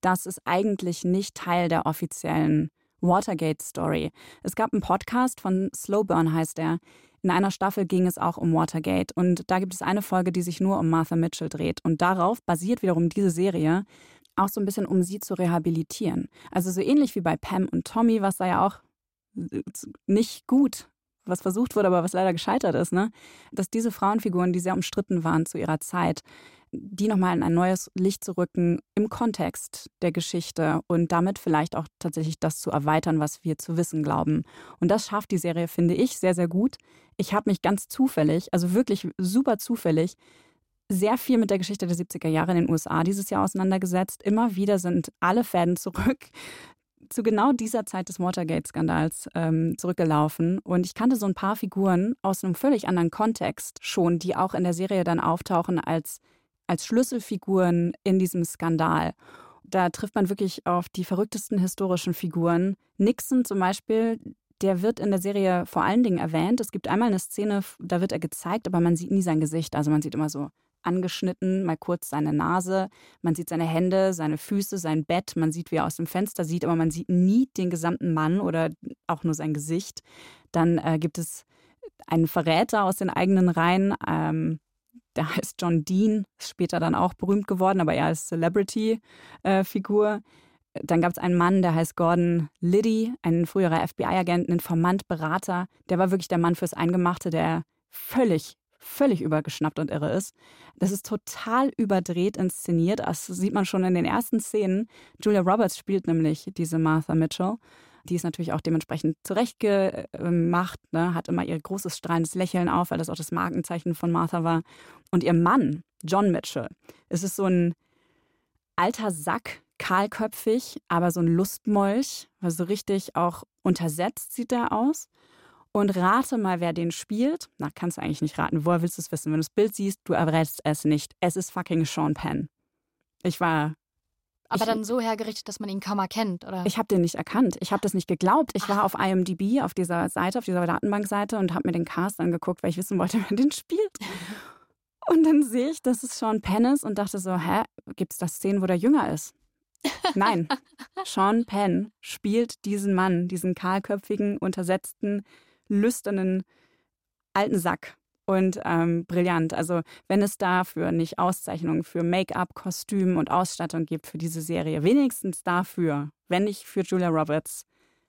das ist eigentlich nicht Teil der offiziellen Watergate-Story. Es gab einen Podcast von Slowburn, heißt er. In einer Staffel ging es auch um Watergate und da gibt es eine Folge, die sich nur um Martha Mitchell dreht. Und darauf basiert wiederum diese Serie, auch so ein bisschen, um sie zu rehabilitieren. Also so ähnlich wie bei Pam und Tommy, was da ja auch nicht gut was versucht wurde, aber was leider gescheitert ist, ne? dass diese Frauenfiguren, die sehr umstritten waren zu ihrer Zeit, die nochmal in ein neues Licht zu rücken im Kontext der Geschichte und damit vielleicht auch tatsächlich das zu erweitern, was wir zu wissen glauben. Und das schafft die Serie, finde ich, sehr, sehr gut. Ich habe mich ganz zufällig, also wirklich super zufällig, sehr viel mit der Geschichte der 70er Jahre in den USA dieses Jahr auseinandergesetzt. Immer wieder sind alle Fäden zurück zu genau dieser Zeit des Watergate-Skandals ähm, zurückgelaufen. Und ich kannte so ein paar Figuren aus einem völlig anderen Kontext schon, die auch in der Serie dann auftauchen als, als Schlüsselfiguren in diesem Skandal. Da trifft man wirklich auf die verrücktesten historischen Figuren. Nixon zum Beispiel, der wird in der Serie vor allen Dingen erwähnt. Es gibt einmal eine Szene, da wird er gezeigt, aber man sieht nie sein Gesicht. Also man sieht immer so angeschnitten, mal kurz seine Nase, man sieht seine Hände, seine Füße, sein Bett, man sieht, wie er aus dem Fenster sieht, aber man sieht nie den gesamten Mann oder auch nur sein Gesicht. Dann äh, gibt es einen Verräter aus den eigenen Reihen, ähm, der heißt John Dean, ist später dann auch berühmt geworden, aber er als Celebrity-Figur. Äh, dann gab es einen Mann, der heißt Gordon Liddy, ein früherer FBI-Agent, ein Informant, Berater. Der war wirklich der Mann fürs Eingemachte, der völlig völlig übergeschnappt und irre ist. Das ist total überdreht inszeniert. Das sieht man schon in den ersten Szenen. Julia Roberts spielt nämlich diese Martha Mitchell. Die ist natürlich auch dementsprechend zurechtgemacht, ne? hat immer ihr großes strahlendes Lächeln auf, weil das auch das Markenzeichen von Martha war. Und ihr Mann, John Mitchell, es ist so ein alter Sack, kahlköpfig, aber so ein Lustmolch, also richtig auch untersetzt sieht er aus. Und rate mal, wer den spielt. Na, kannst du eigentlich nicht raten. Woher willst du es wissen? Wenn du das Bild siehst, du errätst es nicht. Es ist fucking Sean Penn. Ich war. Aber ich, dann so hergerichtet, dass man ihn kaum erkennt, oder? Ich habe den nicht erkannt. Ich habe das nicht geglaubt. Ich war auf IMDb, auf dieser Seite, auf dieser Datenbankseite und habe mir den Cast angeguckt, weil ich wissen wollte, wer den spielt. Und dann sehe ich, dass es Sean Penn ist und dachte so, hä, gibt es da Szenen, wo der jünger ist? Nein, Sean Penn spielt diesen Mann, diesen kahlköpfigen, untersetzten, lüsternen alten Sack. Und ähm, brillant. Also, wenn es dafür nicht Auszeichnungen für Make-up, Kostüm und Ausstattung gibt für diese Serie, wenigstens dafür, wenn nicht für Julia Roberts,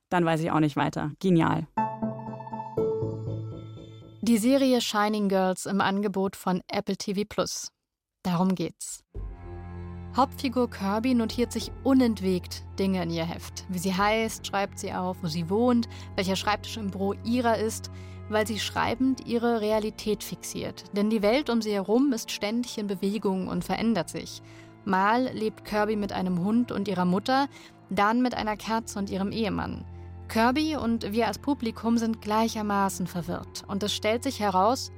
dann weiß ich auch nicht weiter. Genial. Die Serie Shining Girls im Angebot von Apple TV Plus. Darum geht's. Hauptfigur Kirby notiert sich unentwegt Dinge in ihr Heft. Wie sie heißt, schreibt sie auf, wo sie wohnt, welcher Schreibtisch im Büro ihrer ist, weil sie schreibend ihre Realität fixiert. Denn die Welt um sie herum ist ständig in Bewegung und verändert sich. Mal lebt Kirby mit einem Hund und ihrer Mutter, dann mit einer Kerze und ihrem Ehemann. Kirby und wir als Publikum sind gleichermaßen verwirrt. Und es stellt sich heraus,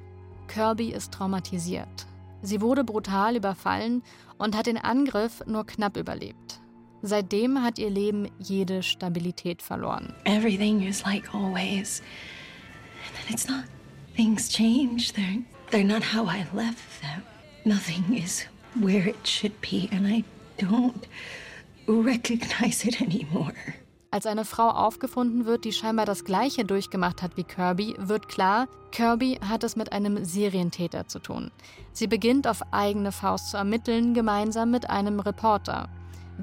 Kirby ist traumatisiert. Sie wurde brutal überfallen und hat den Angriff nur knapp überlebt. Seitdem hat ihr Leben jede Stabilität verloren. Everything is like always. It's not. Things change. They're they're not how I left them. Nothing is where it should be, and I don't recognize it anymore. Als eine Frau aufgefunden wird, die scheinbar das Gleiche durchgemacht hat wie Kirby, wird klar, Kirby hat es mit einem Serientäter zu tun. Sie beginnt auf eigene Faust zu ermitteln, gemeinsam mit einem Reporter.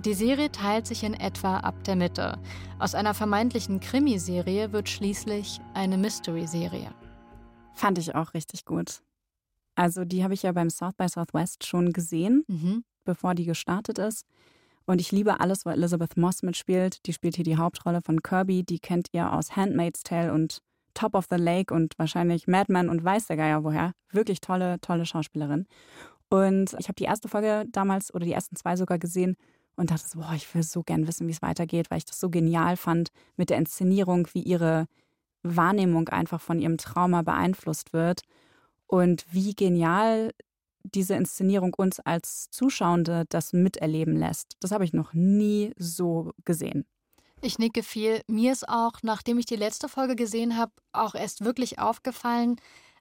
Die Serie teilt sich in etwa ab der Mitte. Aus einer vermeintlichen Krimiserie wird schließlich eine Mystery-Serie. Fand ich auch richtig gut. Also die habe ich ja beim South by Southwest schon gesehen, Mhm. bevor die gestartet ist. Und ich liebe alles, wo Elizabeth Moss mitspielt. Die spielt hier die Hauptrolle von Kirby. Die kennt ihr aus Handmaid's Tale und Top of the Lake und wahrscheinlich Mad Men und weiß der Geier woher. Wirklich tolle, tolle Schauspielerin. Und ich habe die erste Folge damals oder die ersten zwei sogar gesehen und dachte so, boah, ich will so gern wissen, wie es weitergeht, weil ich das so genial fand mit der Inszenierung, wie ihre Wahrnehmung einfach von ihrem Trauma beeinflusst wird und wie genial diese Inszenierung uns als Zuschauende das miterleben lässt. Das habe ich noch nie so gesehen. Ich nicke viel. Mir ist auch, nachdem ich die letzte Folge gesehen habe, auch erst wirklich aufgefallen,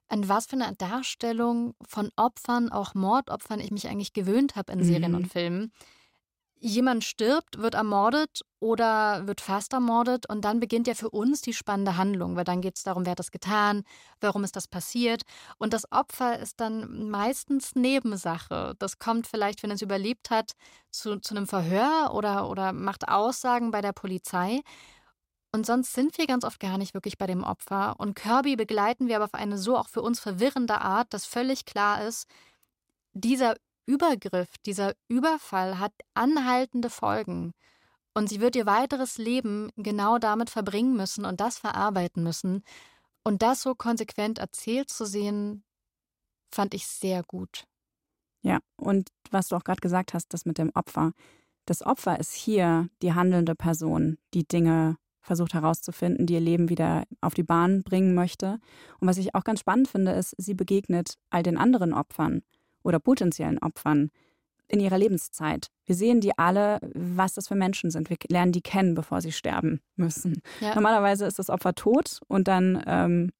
an was für eine Darstellung von Opfern, auch Mordopfern, ich mich eigentlich gewöhnt habe in Serien Mhm. und Filmen. Jemand stirbt, wird ermordet oder wird fast ermordet und dann beginnt ja für uns die spannende Handlung, weil dann geht es darum, wer hat das getan, warum ist das passiert und das Opfer ist dann meistens Nebensache. Das kommt vielleicht, wenn es überlebt hat, zu, zu einem Verhör oder, oder macht Aussagen bei der Polizei. Und sonst sind wir ganz oft gar nicht wirklich bei dem Opfer. Und Kirby begleiten wir aber auf eine so auch für uns verwirrende Art, dass völlig klar ist, dieser Übergriff, dieser Überfall hat anhaltende Folgen. Und sie wird ihr weiteres Leben genau damit verbringen müssen und das verarbeiten müssen. Und das so konsequent erzählt zu sehen, fand ich sehr gut. Ja, und was du auch gerade gesagt hast, das mit dem Opfer. Das Opfer ist hier die handelnde Person, die Dinge versucht herauszufinden, die ihr Leben wieder auf die Bahn bringen möchte. Und was ich auch ganz spannend finde, ist, sie begegnet all den anderen Opfern oder potenziellen Opfern in ihrer Lebenszeit. Wir sehen die alle, was das für Menschen sind. Wir lernen die kennen, bevor sie sterben müssen. Ja. Normalerweise ist das Opfer tot und dann ähm,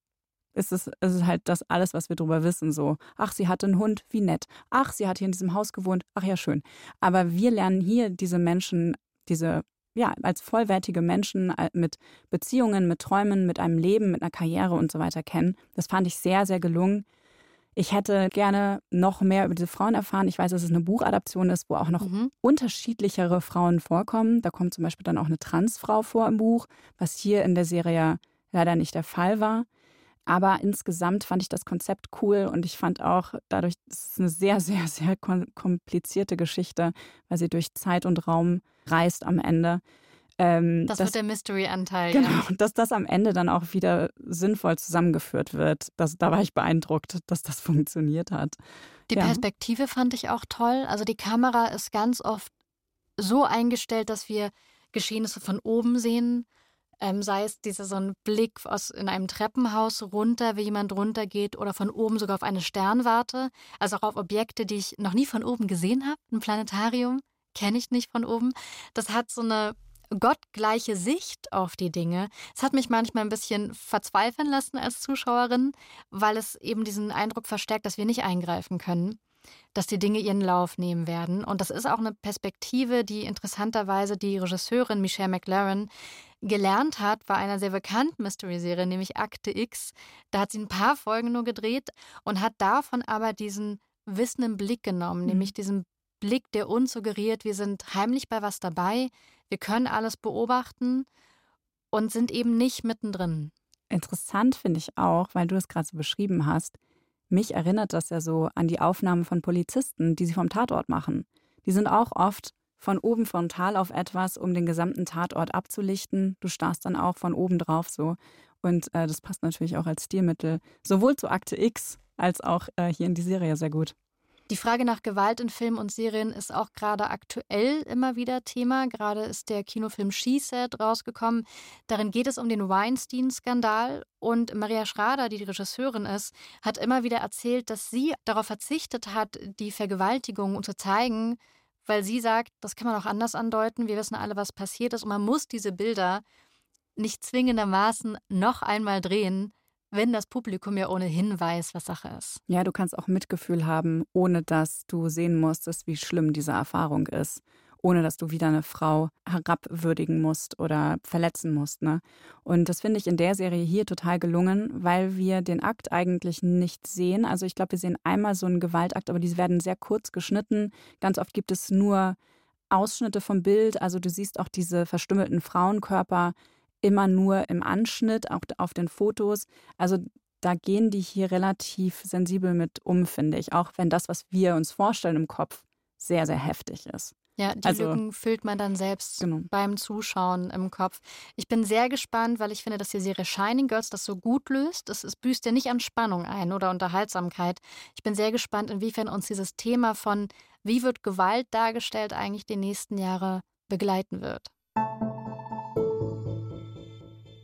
ist es, ist halt das alles, was wir drüber wissen. So, ach, sie hatte einen Hund, wie nett. Ach, sie hat hier in diesem Haus gewohnt, ach ja, schön. Aber wir lernen hier diese Menschen, diese, ja, als vollwertige Menschen äh, mit Beziehungen, mit Träumen, mit einem Leben, mit einer Karriere und so weiter kennen. Das fand ich sehr, sehr gelungen. Ich hätte gerne noch mehr über diese Frauen erfahren. Ich weiß, dass es eine Buchadaption ist, wo auch noch Mhm. unterschiedlichere Frauen vorkommen. Da kommt zum Beispiel dann auch eine Transfrau vor im Buch, was hier in der Serie leider nicht der Fall war. Aber insgesamt fand ich das Konzept cool und ich fand auch dadurch, es ist eine sehr, sehr, sehr kom- komplizierte Geschichte, weil sie durch Zeit und Raum reist am Ende. Ähm, Das, dass- wird der Mystery-Anteil. Genau, Ja. dass das am Ende dann auch wieder sinnvoll zusammengeführt wird. Das, da war ich beeindruckt, dass das funktioniert hat. Die Ja. Perspektive fand ich auch toll. Also die Kamera ist ganz oft so eingestellt, dass wir Geschehnisse von oben sehen. Ähm, sei es dieser so ein Blick aus in einem Treppenhaus runter, wie jemand runtergeht, oder von oben sogar auf eine Sternwarte. Also auch auf Objekte, die ich noch nie von oben gesehen habe. Ein Planetarium kenne ich nicht von oben. Das hat so eine gottgleiche Sicht auf die Dinge. Es hat mich manchmal ein bisschen verzweifeln lassen als Zuschauerin, weil es eben diesen Eindruck verstärkt, dass wir nicht eingreifen können, dass die Dinge ihren Lauf nehmen werden. Und das ist auch eine Perspektive, die interessanterweise die Regisseurin Michelle McLaren gelernt hat bei einer sehr bekannten Mystery-Serie, nämlich Akte X. Da hat sie ein paar Folgen nur gedreht und hat davon aber diesen wissenden Blick genommen, Mhm. nämlich diesen Blick, der uns suggeriert, wir sind heimlich bei was dabei, wir können alles beobachten und sind eben nicht mittendrin. Interessant finde ich auch, weil du es gerade so beschrieben hast. Mich erinnert das ja so an die Aufnahmen von Polizisten, die sie vom Tatort machen. Die sind auch oft von oben frontal auf etwas, um den gesamten Tatort abzulichten. Du starrst dann auch von oben drauf so. Und äh, das passt natürlich auch als Stilmittel sowohl zu Akte X als auch äh, hier in die Serie sehr gut. Die Frage nach Gewalt in Filmen und Serien ist auch gerade aktuell immer wieder Thema. Gerade ist der Kinofilm She Said rausgekommen. Darin geht es um den Weinstein-Skandal. Und Maria Schrader, die die Regisseurin ist, hat immer wieder erzählt, dass sie darauf verzichtet hat, die Vergewaltigung zu zeigen, weil sie sagt, das kann man auch anders andeuten. Wir wissen alle, was passiert ist und man muss diese Bilder nicht zwingendermaßen noch einmal drehen, wenn das Publikum ja ohnehin weiß, was Sache ist. Ja, du kannst auch Mitgefühl haben, ohne dass du sehen musstest, wie schlimm diese Erfahrung ist. Ohne dass du wieder eine Frau herabwürdigen musst oder verletzen musst. Ne? Und das finde ich in der Serie hier total gelungen, weil wir den Akt eigentlich nicht sehen. Also ich glaube, wir sehen einmal so einen Gewaltakt, aber die werden sehr kurz geschnitten. Ganz oft gibt es nur Ausschnitte vom Bild. Also du siehst auch diese verstümmelten Frauenkörper immer nur im Anschnitt, auch auf den Fotos. Also da gehen die hier relativ sensibel mit um, finde ich, auch wenn das, was wir uns vorstellen im Kopf, sehr, sehr heftig ist. Ja, die also, Lücken füllt man dann selbst genau. beim Zuschauen im Kopf. Ich bin sehr gespannt, weil ich finde, dass die Serie Shining Girls das so gut löst. Es, es büßt ja nicht an Spannung ein oder Unterhaltsamkeit. Ich bin sehr gespannt, inwiefern uns dieses Thema von, wie wird Gewalt dargestellt, eigentlich die nächsten Jahre begleiten wird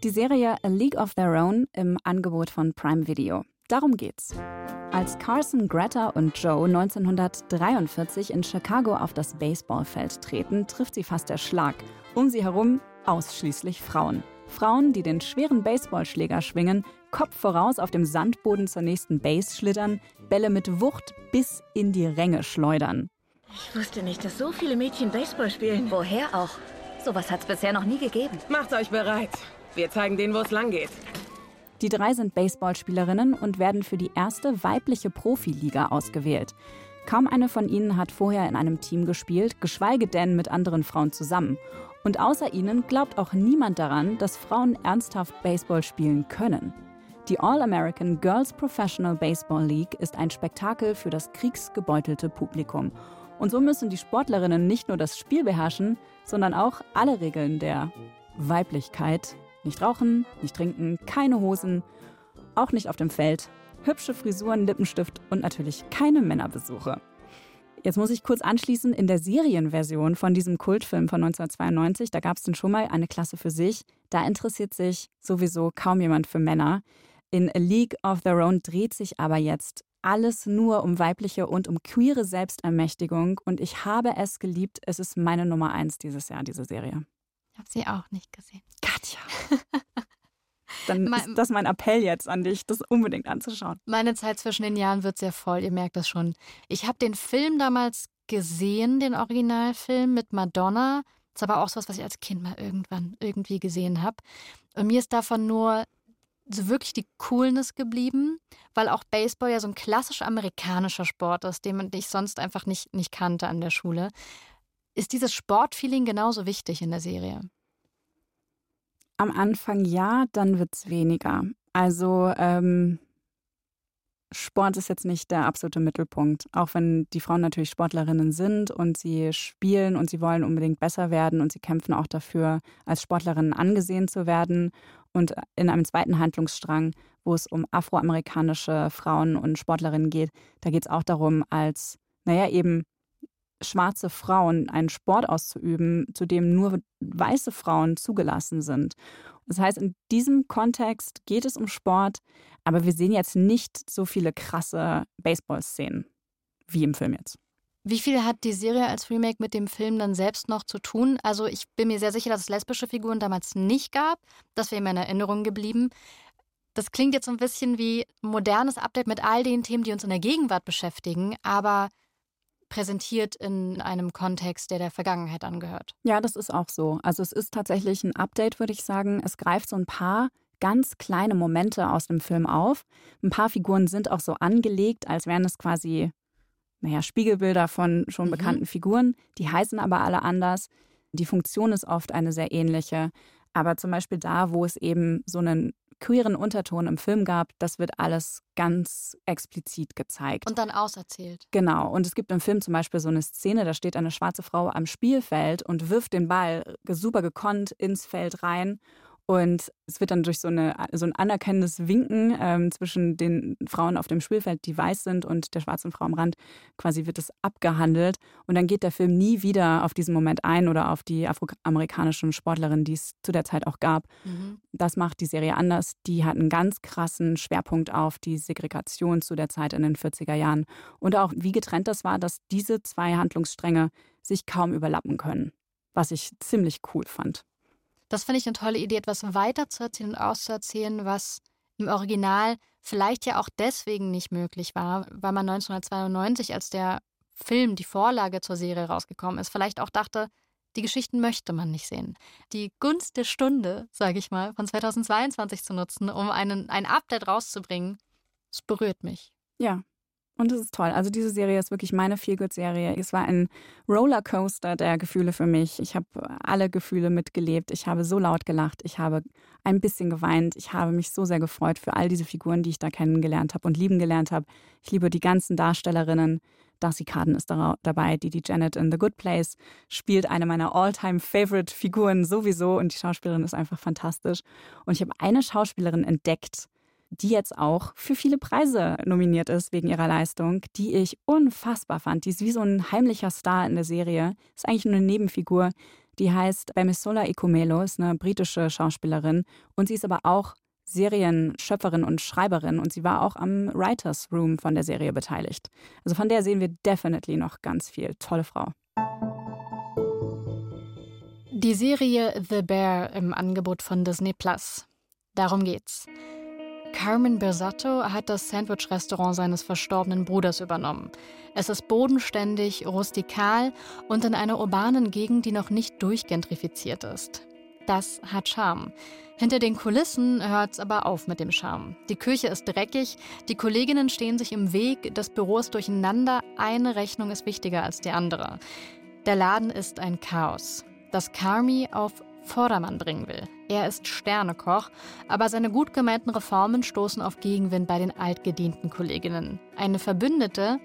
die Serie A League of Their Own im Angebot von Prime Video. Darum geht's. Als Carson, Greta und Joe 1943 in Chicago auf das Baseballfeld treten, trifft sie fast der Schlag. Um sie herum ausschließlich Frauen. Frauen, die den schweren Baseballschläger schwingen, Kopf voraus auf dem Sandboden zur nächsten Base schlittern, Bälle mit Wucht bis in die Ränge schleudern. Ich wusste nicht, dass so viele Mädchen Baseball spielen. Woher auch? Sowas hat's bisher noch nie gegeben. Macht euch bereit. Wir zeigen denen, wo es lang geht. Die drei sind Baseballspielerinnen und werden für die erste weibliche Profiliga ausgewählt. Kaum eine von ihnen hat vorher in einem Team gespielt, geschweige denn mit anderen Frauen zusammen. Und außer ihnen glaubt auch niemand daran, dass Frauen ernsthaft Baseball spielen können. Die All-American Girls Professional Baseball League ist ein Spektakel für das kriegsgebeutelte Publikum. Und so müssen die Sportlerinnen nicht nur das Spiel beherrschen, sondern auch alle Regeln der Weiblichkeit nicht rauchen, nicht trinken, keine Hosen, auch nicht auf dem Feld, hübsche Frisuren, Lippenstift und natürlich keine Männerbesuche. Jetzt muss ich kurz anschließen, in der Serienversion von diesem Kultfilm von 1992, da gab es dann schon mal eine Klasse für sich. Da interessiert sich sowieso kaum jemand für Männer. In A League of Their Own dreht sich aber jetzt alles nur um weibliche und um queere Selbstermächtigung und ich habe es geliebt. Es ist meine Nummer eins dieses Jahr, diese Serie. Ich habe sie auch nicht gesehen. Katja. Dann mein, ist das mein Appell jetzt an dich, das unbedingt anzuschauen. Meine Zeit zwischen den Jahren wird sehr voll, ihr merkt das schon. Ich habe den Film damals gesehen, den Originalfilm mit Madonna. Das ist aber auch so was, was ich als Kind mal irgendwann irgendwie gesehen habe. Und mir ist davon nur so wirklich die Coolness geblieben, weil auch Baseball ja so ein klassisch amerikanischer Sport ist, den ich sonst einfach nicht, nicht kannte an der Schule. Ist dieses Sportfeeling genauso wichtig in der Serie? Am Anfang ja, dann wird es weniger. Also ähm, Sport ist jetzt nicht der absolute Mittelpunkt. Auch wenn die Frauen natürlich Sportlerinnen sind und sie spielen und sie wollen unbedingt besser werden und sie kämpfen auch dafür, als Sportlerinnen angesehen zu werden. Und in einem zweiten Handlungsstrang, wo es um afroamerikanische Frauen und Sportlerinnen geht, da geht es auch darum, als, naja, eben schwarze Frauen einen Sport auszuüben, zu dem nur weiße Frauen zugelassen sind. Das heißt, in diesem Kontext geht es um Sport, aber wir sehen jetzt nicht so viele krasse Baseball-Szenen wie im Film jetzt. Wie viel hat die Serie als Remake mit dem Film dann selbst noch zu tun? Also ich bin mir sehr sicher, dass es lesbische Figuren damals nicht gab. Das wäre mir in Erinnerung geblieben. Das klingt jetzt so ein bisschen wie modernes Update mit all den Themen, die uns in der Gegenwart beschäftigen. Aber präsentiert in einem Kontext, der der Vergangenheit angehört. Ja, das ist auch so. Also es ist tatsächlich ein Update, würde ich sagen. Es greift so ein paar ganz kleine Momente aus dem Film auf. Ein paar Figuren sind auch so angelegt, als wären es quasi, naja, Spiegelbilder von schon mhm. bekannten Figuren. Die heißen aber alle anders. Die Funktion ist oft eine sehr ähnliche. Aber zum Beispiel da, wo es eben so einen queeren Unterton im Film gab, das wird alles ganz explizit gezeigt. Und dann auserzählt. Genau. Und es gibt im Film zum Beispiel so eine Szene, da steht eine schwarze Frau am Spielfeld und wirft den Ball super gekonnt ins Feld rein. Und es wird dann durch so, eine, so ein anerkennendes Winken ähm, zwischen den Frauen auf dem Spielfeld, die weiß sind, und der schwarzen Frau am Rand, quasi wird es abgehandelt. Und dann geht der Film nie wieder auf diesen Moment ein oder auf die afroamerikanischen Sportlerinnen, die es zu der Zeit auch gab. Mhm. Das macht die Serie anders. Die hat einen ganz krassen Schwerpunkt auf die Segregation zu der Zeit in den 40er Jahren. Und auch wie getrennt das war, dass diese zwei Handlungsstränge sich kaum überlappen können. Was ich ziemlich cool fand. Das finde ich eine tolle Idee, etwas weiter zu erzählen und auszuerzählen, was im Original vielleicht ja auch deswegen nicht möglich war, weil man 1992, als der Film, die Vorlage zur Serie rausgekommen ist, vielleicht auch dachte, die Geschichten möchte man nicht sehen. Die Gunst der Stunde, sage ich mal, von 2022 zu nutzen, um einen, ein Update rauszubringen, es berührt mich. Ja, und es ist toll. Also diese Serie ist wirklich meine Feelgood-Serie. Es war ein Rollercoaster der Gefühle für mich. Ich habe alle Gefühle mitgelebt. Ich habe so laut gelacht. Ich habe ein bisschen geweint. Ich habe mich so sehr gefreut für all diese Figuren, die ich da kennengelernt habe und lieben gelernt habe. Ich liebe die ganzen Darstellerinnen. Darcy Carden ist dabei, die die Janet in The Good Place spielt, eine meiner All-Time-Favorite-Figuren sowieso. Und die Schauspielerin ist einfach fantastisch. Und ich habe eine Schauspielerin entdeckt, die jetzt auch für viele Preise nominiert ist wegen ihrer Leistung, die ich unfassbar fand. Die ist wie so ein heimlicher Star in der Serie. Ist eigentlich nur eine Nebenfigur. Die heißt Bemisola Ikumelo, ist eine britische Schauspielerin und sie ist aber auch Serienschöpferin und Schreiberin und sie war auch am Writers Room von der Serie beteiligt. Also von der sehen wir definitely noch ganz viel. Tolle Frau. Die Serie The Bear im Angebot von Disney Plus. Darum geht's. Carmen Bersatto hat das Sandwich-Restaurant seines verstorbenen Bruders übernommen. Es ist bodenständig, rustikal und in einer urbanen Gegend, die noch nicht durchgentrifiziert ist. Das hat Charme. Hinter den Kulissen hört es aber auf mit dem Charme. Die Küche ist dreckig, die Kolleginnen stehen sich im Weg, das Büro ist durcheinander, eine Rechnung ist wichtiger als die andere. Der Laden ist ein Chaos, das Carmi auf Vordermann bringen will. Er ist Sternekoch, aber seine gut gemeinten Reformen stoßen auf Gegenwind bei den altgedienten Kolleginnen. Eine Verbündete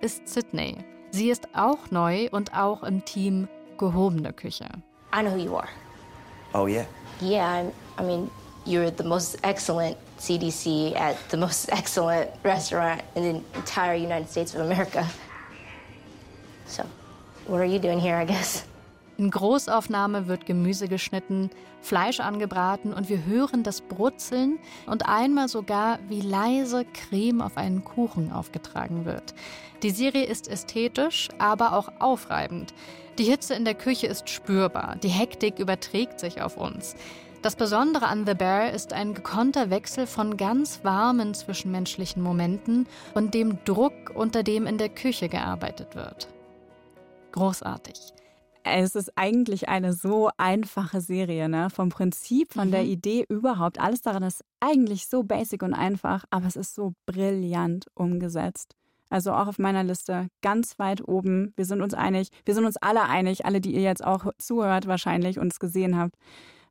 ist Sydney. Sie ist auch neu und auch im Team gehobene Küche. I know who you are. Oh yeah. Yeah, I'm, I mean, you're the most excellent CDC at the most excellent restaurant in the entire United States of America. So, what are you doing here, I guess? In Großaufnahme wird Gemüse geschnitten, Fleisch angebraten und wir hören das Brutzeln und einmal sogar, wie leise Creme auf einen Kuchen aufgetragen wird. Die Serie ist ästhetisch, aber auch aufreibend. Die Hitze in der Küche ist spürbar, die Hektik überträgt sich auf uns. Das Besondere an The Bear ist ein gekonnter Wechsel von ganz warmen zwischenmenschlichen Momenten und dem Druck, unter dem in der Küche gearbeitet wird. Großartig es ist eigentlich eine so einfache Serie, ne? Vom Prinzip, von mhm. der Idee überhaupt. Alles daran ist eigentlich so basic und einfach, aber es ist so brillant umgesetzt. Also auch auf meiner Liste ganz weit oben. Wir sind uns einig. Wir sind uns alle einig, alle, die ihr jetzt auch zuhört wahrscheinlich und es gesehen habt.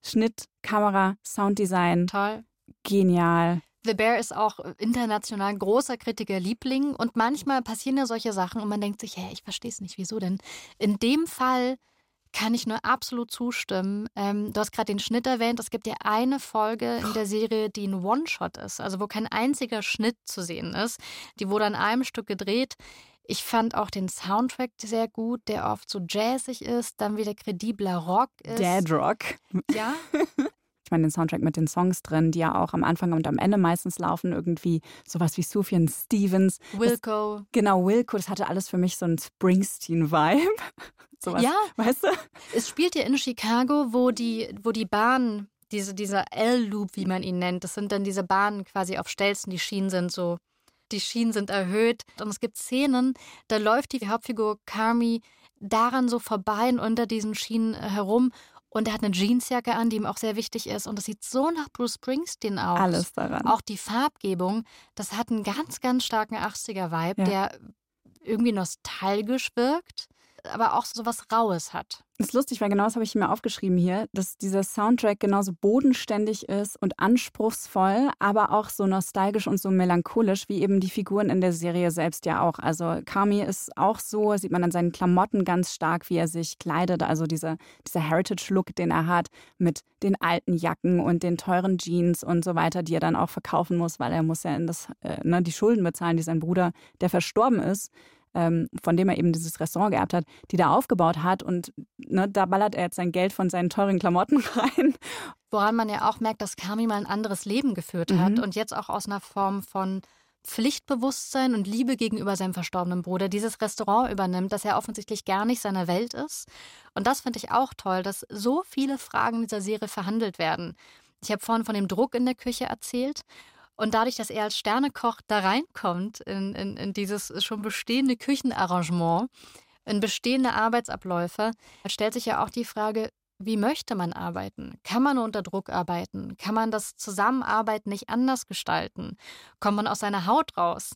Schnitt, Kamera, Sounddesign. Toll. Genial. The Bear ist auch international ein großer Kritiker Liebling und manchmal passieren ja solche Sachen und man denkt sich, hä, ich verstehe es nicht, wieso denn? In dem Fall kann ich nur absolut zustimmen. Ähm, du hast gerade den Schnitt erwähnt. Es gibt ja eine Folge in der Serie, die ein One-Shot ist, also wo kein einziger Schnitt zu sehen ist. Die wurde an einem Stück gedreht. Ich fand auch den Soundtrack sehr gut, der oft so jazzig ist, dann wieder kredibler Rock ist. Dead Rock. Ja. ich meine, den Soundtrack mit den Songs drin, die ja auch am Anfang und am Ende meistens laufen, irgendwie sowas wie Sufjan Stevens. Wilco. Das, genau, Wilco, das hatte alles für mich so einen Springsteen-Vibe. sowas, ja, weißt du? Es spielt ja in Chicago, wo die, wo die Bahn, diese, dieser L-Loop, wie man ihn nennt, das sind dann diese Bahnen quasi auf Stelzen, die Schienen sind so die Schienen sind erhöht. Und es gibt Szenen, da läuft die Hauptfigur Carmi daran so vorbei und unter diesen Schienen herum und er hat eine Jeansjacke an, die ihm auch sehr wichtig ist. Und das sieht so nach Bruce Springsteen aus. Alles daran. Auch die Farbgebung, das hat einen ganz, ganz starken 80er-Vibe, ja. der irgendwie nostalgisch wirkt. Aber auch so was Raues hat. Das ist lustig, weil genau das habe ich mir aufgeschrieben hier, dass dieser Soundtrack genauso bodenständig ist und anspruchsvoll, aber auch so nostalgisch und so melancholisch, wie eben die Figuren in der Serie selbst ja auch. Also Kami ist auch so, sieht man an seinen Klamotten ganz stark, wie er sich kleidet. Also dieser, dieser Heritage-Look, den er hat, mit den alten Jacken und den teuren Jeans und so weiter, die er dann auch verkaufen muss, weil er muss ja in das, äh, ne, die Schulden bezahlen, die sein Bruder, der verstorben ist, ähm, von dem er eben dieses Restaurant geerbt hat, die da aufgebaut hat. Und ne, da ballert er jetzt sein Geld von seinen teuren Klamotten rein. Woran man ja auch merkt, dass Kami mal ein anderes Leben geführt Mhm. hat und jetzt auch aus einer Form von Pflichtbewusstsein und Liebe gegenüber seinem verstorbenen Bruder dieses Restaurant übernimmt, das ja offensichtlich gar nicht seiner Welt ist. Und das finde ich auch toll, dass so viele Fragen in dieser Serie verhandelt werden. Ich habe vorhin von dem Druck in der Küche erzählt. Und dadurch, dass er als Sternekoch da reinkommt in, in, in dieses schon bestehende Küchenarrangement, in bestehende Arbeitsabläufe, stellt sich ja auch die Frage, wie möchte man arbeiten? Kann man unter Druck arbeiten? Kann man das Zusammenarbeiten nicht anders gestalten? Kommt man aus seiner Haut raus?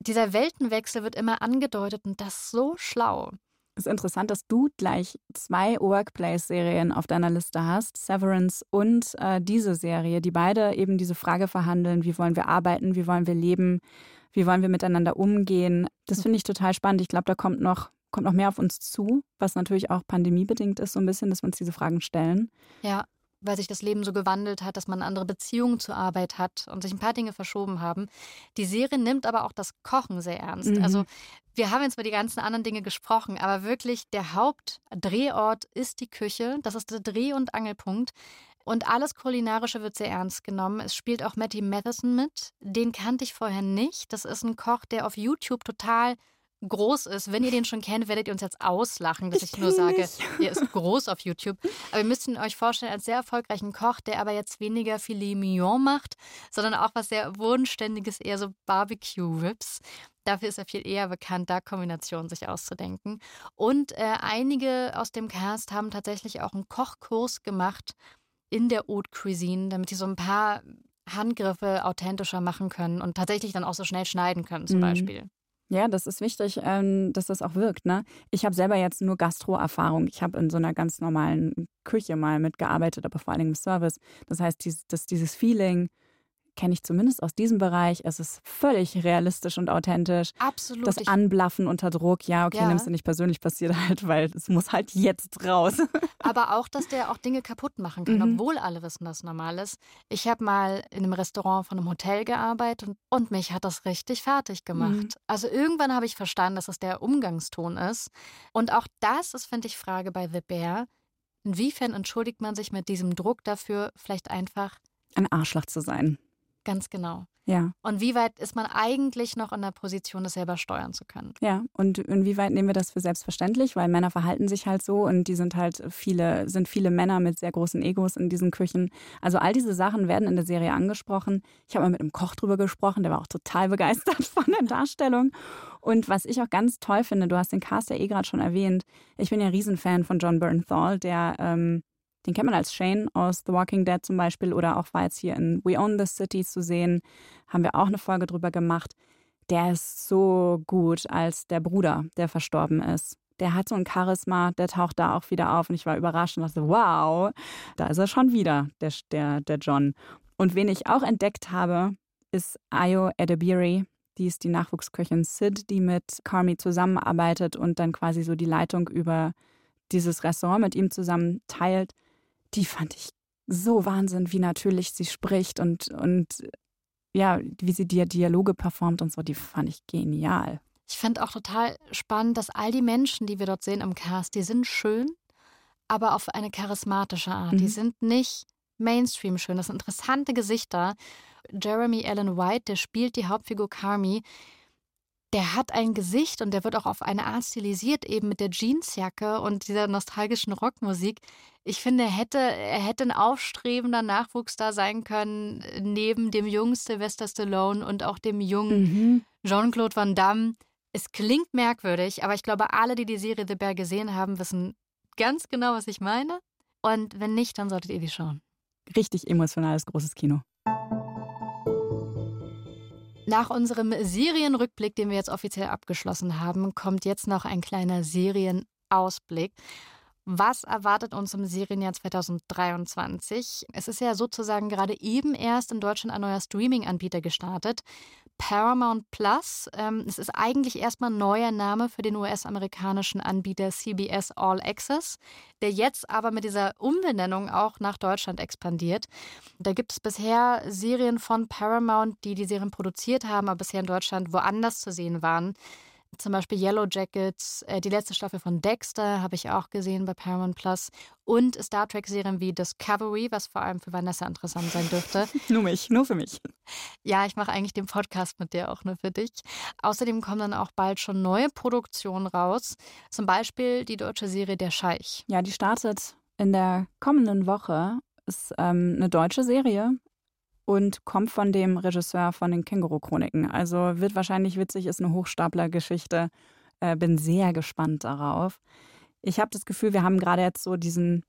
Dieser Weltenwechsel wird immer angedeutet und das so schlau. Es ist interessant, dass du gleich zwei Workplace-Serien auf deiner Liste hast, Severance und äh, diese Serie, die beide eben diese Frage verhandeln, wie wollen wir arbeiten, wie wollen wir leben, wie wollen wir miteinander umgehen. Das finde ich total spannend. Ich glaube, da kommt noch, kommt noch mehr auf uns zu, was natürlich auch pandemiebedingt ist, so ein bisschen, dass wir uns diese Fragen stellen. Ja, weil sich das Leben so gewandelt hat, dass man andere Beziehungen zur Arbeit hat und sich ein paar Dinge verschoben haben. Die Serie nimmt aber auch das Kochen sehr ernst. Mhm. Also wir haben jetzt über die ganzen anderen Dinge gesprochen, aber wirklich der Hauptdrehort ist die Küche. Das ist der Dreh- und Angelpunkt. Und alles Kulinarische wird sehr ernst genommen. Es spielt auch Matty Matheson mit. Den kannte ich vorher nicht. Das ist ein Koch, der auf YouTube total groß ist. Wenn ihr den schon kennt, werdet ihr uns jetzt auslachen, dass ich, nur sage, er ist groß auf YouTube. Aber ihr müsst ihn euch vorstellen als sehr erfolgreichen Koch, der aber jetzt weniger Filet Mignon macht, sondern auch was sehr Bodenständiges, eher so Barbecue-Ribs. Dafür ist er viel eher bekannt, da Kombinationen sich auszudenken. Und äh, einige aus dem Cast haben tatsächlich auch einen Kochkurs gemacht in der Haute Cuisine, damit sie so ein paar Handgriffe authentischer machen können und tatsächlich dann auch so schnell schneiden können, zum Mhm. Beispiel. Ja, das ist wichtig, ähm, dass das auch wirkt. Ne? Ich habe selber jetzt nur Gastro-Erfahrung. Ich habe in so einer ganz normalen Küche mal mitgearbeitet, aber vor allem im Service. Das heißt, dieses, das, dieses Feeling kenne ich zumindest aus diesem Bereich. Es ist völlig realistisch und authentisch. Absolut. Das Anblaffen unter Druck, ja, okay, Ja. nimmst du nicht persönlich, passiert halt, weil es muss halt jetzt raus. Aber auch, dass der auch Dinge kaputt machen kann, Mhm. obwohl alle wissen, dass normal ist. Ich habe mal in einem Restaurant von einem Hotel gearbeitet und, und mich hat das richtig fertig gemacht. Mhm. Also irgendwann habe ich verstanden, dass es der Umgangston ist. Und auch das ist, finde ich, Frage bei The Bear. Inwiefern entschuldigt man sich mit diesem Druck dafür, vielleicht einfach Ein Arschloch zu sein. Ganz genau? Ja. Und wie weit ist man eigentlich noch in der Position, das selber steuern zu können? Ja, und inwieweit nehmen wir das für selbstverständlich? Weil Männer verhalten sich halt so und die sind halt viele, sind viele Männer mit sehr großen Egos in diesen Küchen. Also all diese Sachen werden in der Serie angesprochen. Ich habe mal mit einem Koch drüber gesprochen, der war auch total begeistert von der Darstellung. Und was ich auch ganz toll finde, du hast den Cast ja eh gerade schon erwähnt. Ich bin ja Riesenfan von John Bernthal, der ähm, den kennt man als Shane aus The Walking Dead zum Beispiel oder auch war jetzt hier in We Own the City zu sehen. Haben wir auch eine Folge drüber gemacht. Der ist so gut als der Bruder, der verstorben ist. Der hat so ein Charisma, der taucht da auch wieder auf und ich war überrascht und dachte, wow, da ist er schon wieder, der, der, der John. Und wen ich auch entdeckt habe, ist Ayo Edebiri. Die ist die Nachwuchsköchin Sid, die mit Carmi zusammenarbeitet und dann quasi so die Leitung über dieses Restaurant mit ihm zusammen teilt. Die fand ich so Wahnsinn, wie natürlich sie spricht und, und ja, wie sie die Dialoge performt und so, die fand ich genial. Ich finde auch total spannend, dass all die Menschen, die wir dort sehen im Cast, die sind schön, aber auf eine charismatische Art. Die Mhm. sind nicht Mainstream schön. Das sind interessante Gesichter. Jeremy Allen White, der spielt die Hauptfigur Carmi. Der hat ein Gesicht und der wird auch auf eine Art stilisiert, eben mit der Jeansjacke und dieser nostalgischen Rockmusik. Ich finde, er hätte, er hätte ein aufstrebender Nachwuchsstar sein können, neben dem jungen Sylvester Stallone und auch dem jungen Mhm. Jean-Claude Van Damme. Es klingt merkwürdig, aber ich glaube, alle, die die Serie The Bear gesehen haben, wissen ganz genau, was ich meine. Und wenn nicht, dann solltet ihr die schauen. Richtig emotionales, großes Kino. Nach unserem Serienrückblick, den wir jetzt offiziell abgeschlossen haben, kommt jetzt noch ein kleiner Serienausblick. Was erwartet uns im Serienjahr 2023? Es ist ja sozusagen gerade eben erst in Deutschland ein neuer Streaming-Anbieter gestartet. Paramount Plus. Ähm, es ist eigentlich erstmal ein neuer Name für den US-amerikanischen Anbieter CBS All Access, der jetzt aber mit dieser Umbenennung auch nach Deutschland expandiert. Da gibt es bisher Serien von Paramount, die die Serien produziert haben, aber bisher in Deutschland woanders zu sehen waren. Zum Beispiel Yellow Jackets, äh, die letzte Staffel von Dexter habe ich auch gesehen bei Paramount Plus und Star Trek-Serien wie Discovery, was vor allem für Vanessa interessant sein dürfte. nur mich, nur für mich. Ja, ich mache eigentlich den Podcast mit dir auch nur für dich. Außerdem kommen dann auch bald schon neue Produktionen raus, zum Beispiel die deutsche Serie Der Scheich. Ja, die startet in der kommenden Woche. Ist ähm, eine deutsche Serie und kommt von dem Regisseur von den Känguru-Chroniken. Also wird wahrscheinlich witzig, ist eine Hochstapler-Geschichte. Äh, bin sehr gespannt darauf. Ich habe das Gefühl, wir haben gerade jetzt so diesen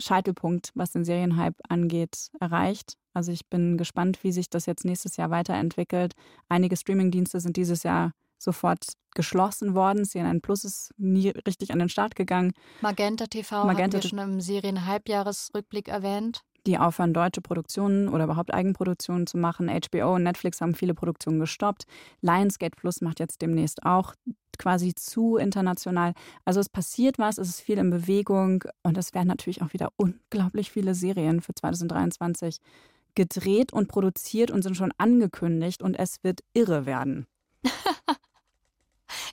Scheitelpunkt, was den Serienhype angeht, erreicht. Also ich bin gespannt, wie sich das jetzt nächstes Jahr weiterentwickelt. Einige Streamingdienste sind dieses Jahr sofort geschlossen worden. CNN Plus ist nie richtig an den Start gegangen. Magenta TV Magenta haben wir schon im Serien-Halbjahresrückblick erwähnt die aufhören, deutsche Produktionen oder überhaupt Eigenproduktionen zu machen. HBO und Netflix haben viele Produktionen gestoppt. Lionsgate Plus macht jetzt demnächst auch quasi zu international. Also es passiert was, es ist viel in Bewegung und es werden natürlich auch wieder unglaublich viele Serien für 2023 gedreht und produziert und sind schon angekündigt und es wird irre werden.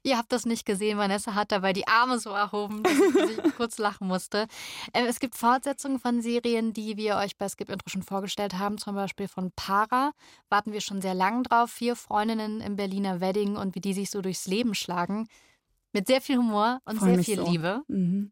Ihr habt das nicht gesehen. Vanessa hat dabei die Arme so erhoben, dass ich kurz lachen musste. Ähm, es gibt Fortsetzungen von Serien, die wir euch bei Skip Intro schon vorgestellt haben. Zum Beispiel von Para. Warten wir schon sehr lange drauf. Vier Freundinnen im Berliner Wedding und wie die sich so durchs Leben schlagen. Mit sehr viel Humor und Freu sehr viel so. Liebe. Mhm.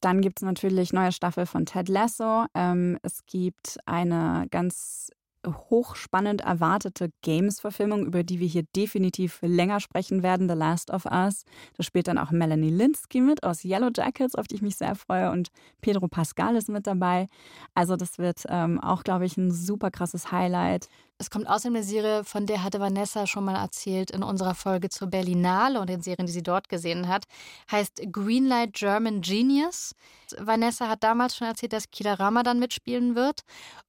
Dann gibt es natürlich neue Staffel von Ted Lasso. Ähm, es gibt eine ganz hochspannend erwartete Games-Verfilmung, über die wir hier definitiv länger sprechen werden, The Last of Us. Da spielt dann auch Melanie Linsky mit aus Yellow Jackets, auf die ich mich sehr freue, und Pedro Pascal ist mit dabei. Also das wird ähm, auch, glaube ich, ein super krasses Highlight. Es kommt außerdem eine Serie, von der hatte Vanessa schon mal erzählt in unserer Folge zur Berlinale und den Serien, die sie dort gesehen hat. Heißt Greenlight German Genius. Vanessa hat damals schon erzählt, dass Kila Ramadan mitspielen wird.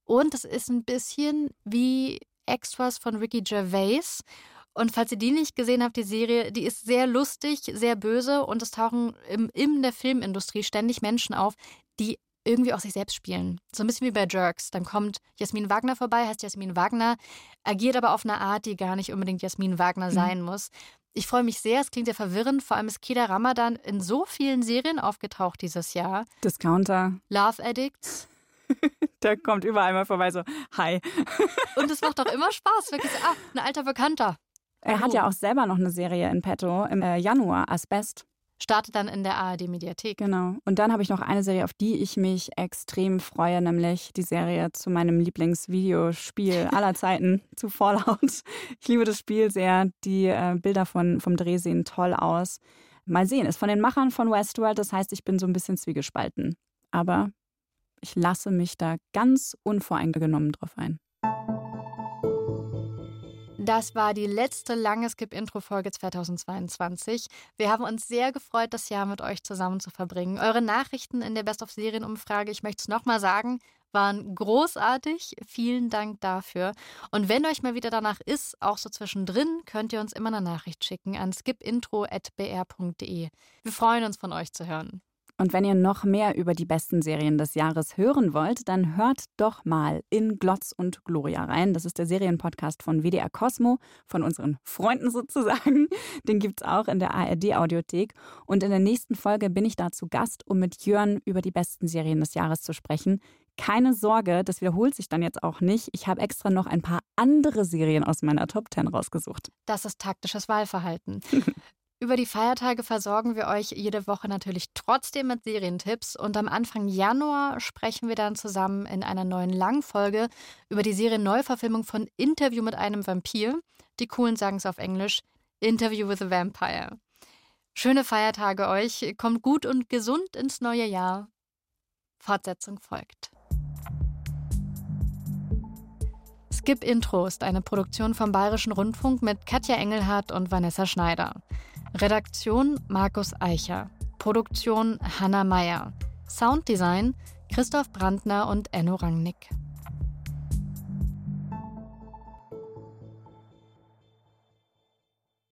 Und es ist ein bisschen wie Extras von Ricky Gervais. Und falls ihr die nicht gesehen habt, die Serie, die ist sehr lustig, sehr böse und es tauchen im, in der Filmindustrie ständig Menschen auf, die irgendwie auch sich selbst spielen. So ein bisschen wie bei Jerks. Dann kommt Jasmin Wagner vorbei, heißt Jasmin Wagner, agiert aber auf eine Art, die gar nicht unbedingt Jasmin Wagner mhm. sein muss. Ich freue mich sehr, es klingt ja verwirrend, vor allem ist Kida Ramadan in so vielen Serien aufgetaucht dieses Jahr. Discounter. Love Addicts. Der kommt überall mal vorbei, so, hi. Und es macht doch immer Spaß, wirklich ah, ein alter Bekannter. Er hat ja auch selber noch eine Serie in petto im äh, Januar, Asbest startet dann in der ARD-Mediathek. Genau. Und dann habe ich noch eine Serie, auf die ich mich extrem freue, nämlich die Serie zu meinem Lieblingsvideospiel aller Zeiten, zu Fallout. Ich liebe das Spiel sehr. Die äh, Bilder von, vom Dreh sehen toll aus. Mal sehen, ist von den Machern von Westworld, das heißt, ich bin so ein bisschen zwiegespalten. Aber ich lasse mich da ganz unvoreingenommen drauf ein. Das war die letzte lange Skip-Intro-Folge 2022. Wir haben uns sehr gefreut, das Jahr mit euch zusammen zu verbringen. Eure Nachrichten in der Best-of-Serien-Umfrage, ich möchte es nochmal sagen, waren großartig. Vielen Dank dafür. Und wenn euch mal wieder danach ist, auch so zwischendrin, könnt ihr uns immer eine Nachricht schicken an skipintro.br.de. Wir freuen uns, von euch zu hören. Und wenn ihr noch mehr über die besten Serien des Jahres hören wollt, dann hört doch mal in Glotz und Gloria rein. Das ist der Serienpodcast von WDR Cosmo, von unseren Freunden sozusagen. Den gibt es auch in der ARD-Audiothek. Und in der nächsten Folge bin ich da zu Gast, um mit Jörn über die besten Serien des Jahres zu sprechen. Keine Sorge, das wiederholt sich dann jetzt auch nicht. Ich habe extra noch ein paar andere Serien aus meiner Top 10 rausgesucht. Das ist taktisches Wahlverhalten. Über die Feiertage versorgen wir euch jede Woche natürlich trotzdem mit Serientipps und am Anfang Januar sprechen wir dann zusammen in einer neuen Langfolge über die Serienneuverfilmung von Interview mit einem Vampir. Die coolen sagen es auf Englisch Interview with a Vampire. Schöne Feiertage euch, kommt gut und gesund ins neue Jahr. Fortsetzung folgt. Skip Intro ist eine Produktion vom Bayerischen Rundfunk mit Katja Engelhardt und Vanessa Schneider. Redaktion Markus Eicher. Produktion Hanna Meyer. Sounddesign Christoph Brandner und Enno Rangnick.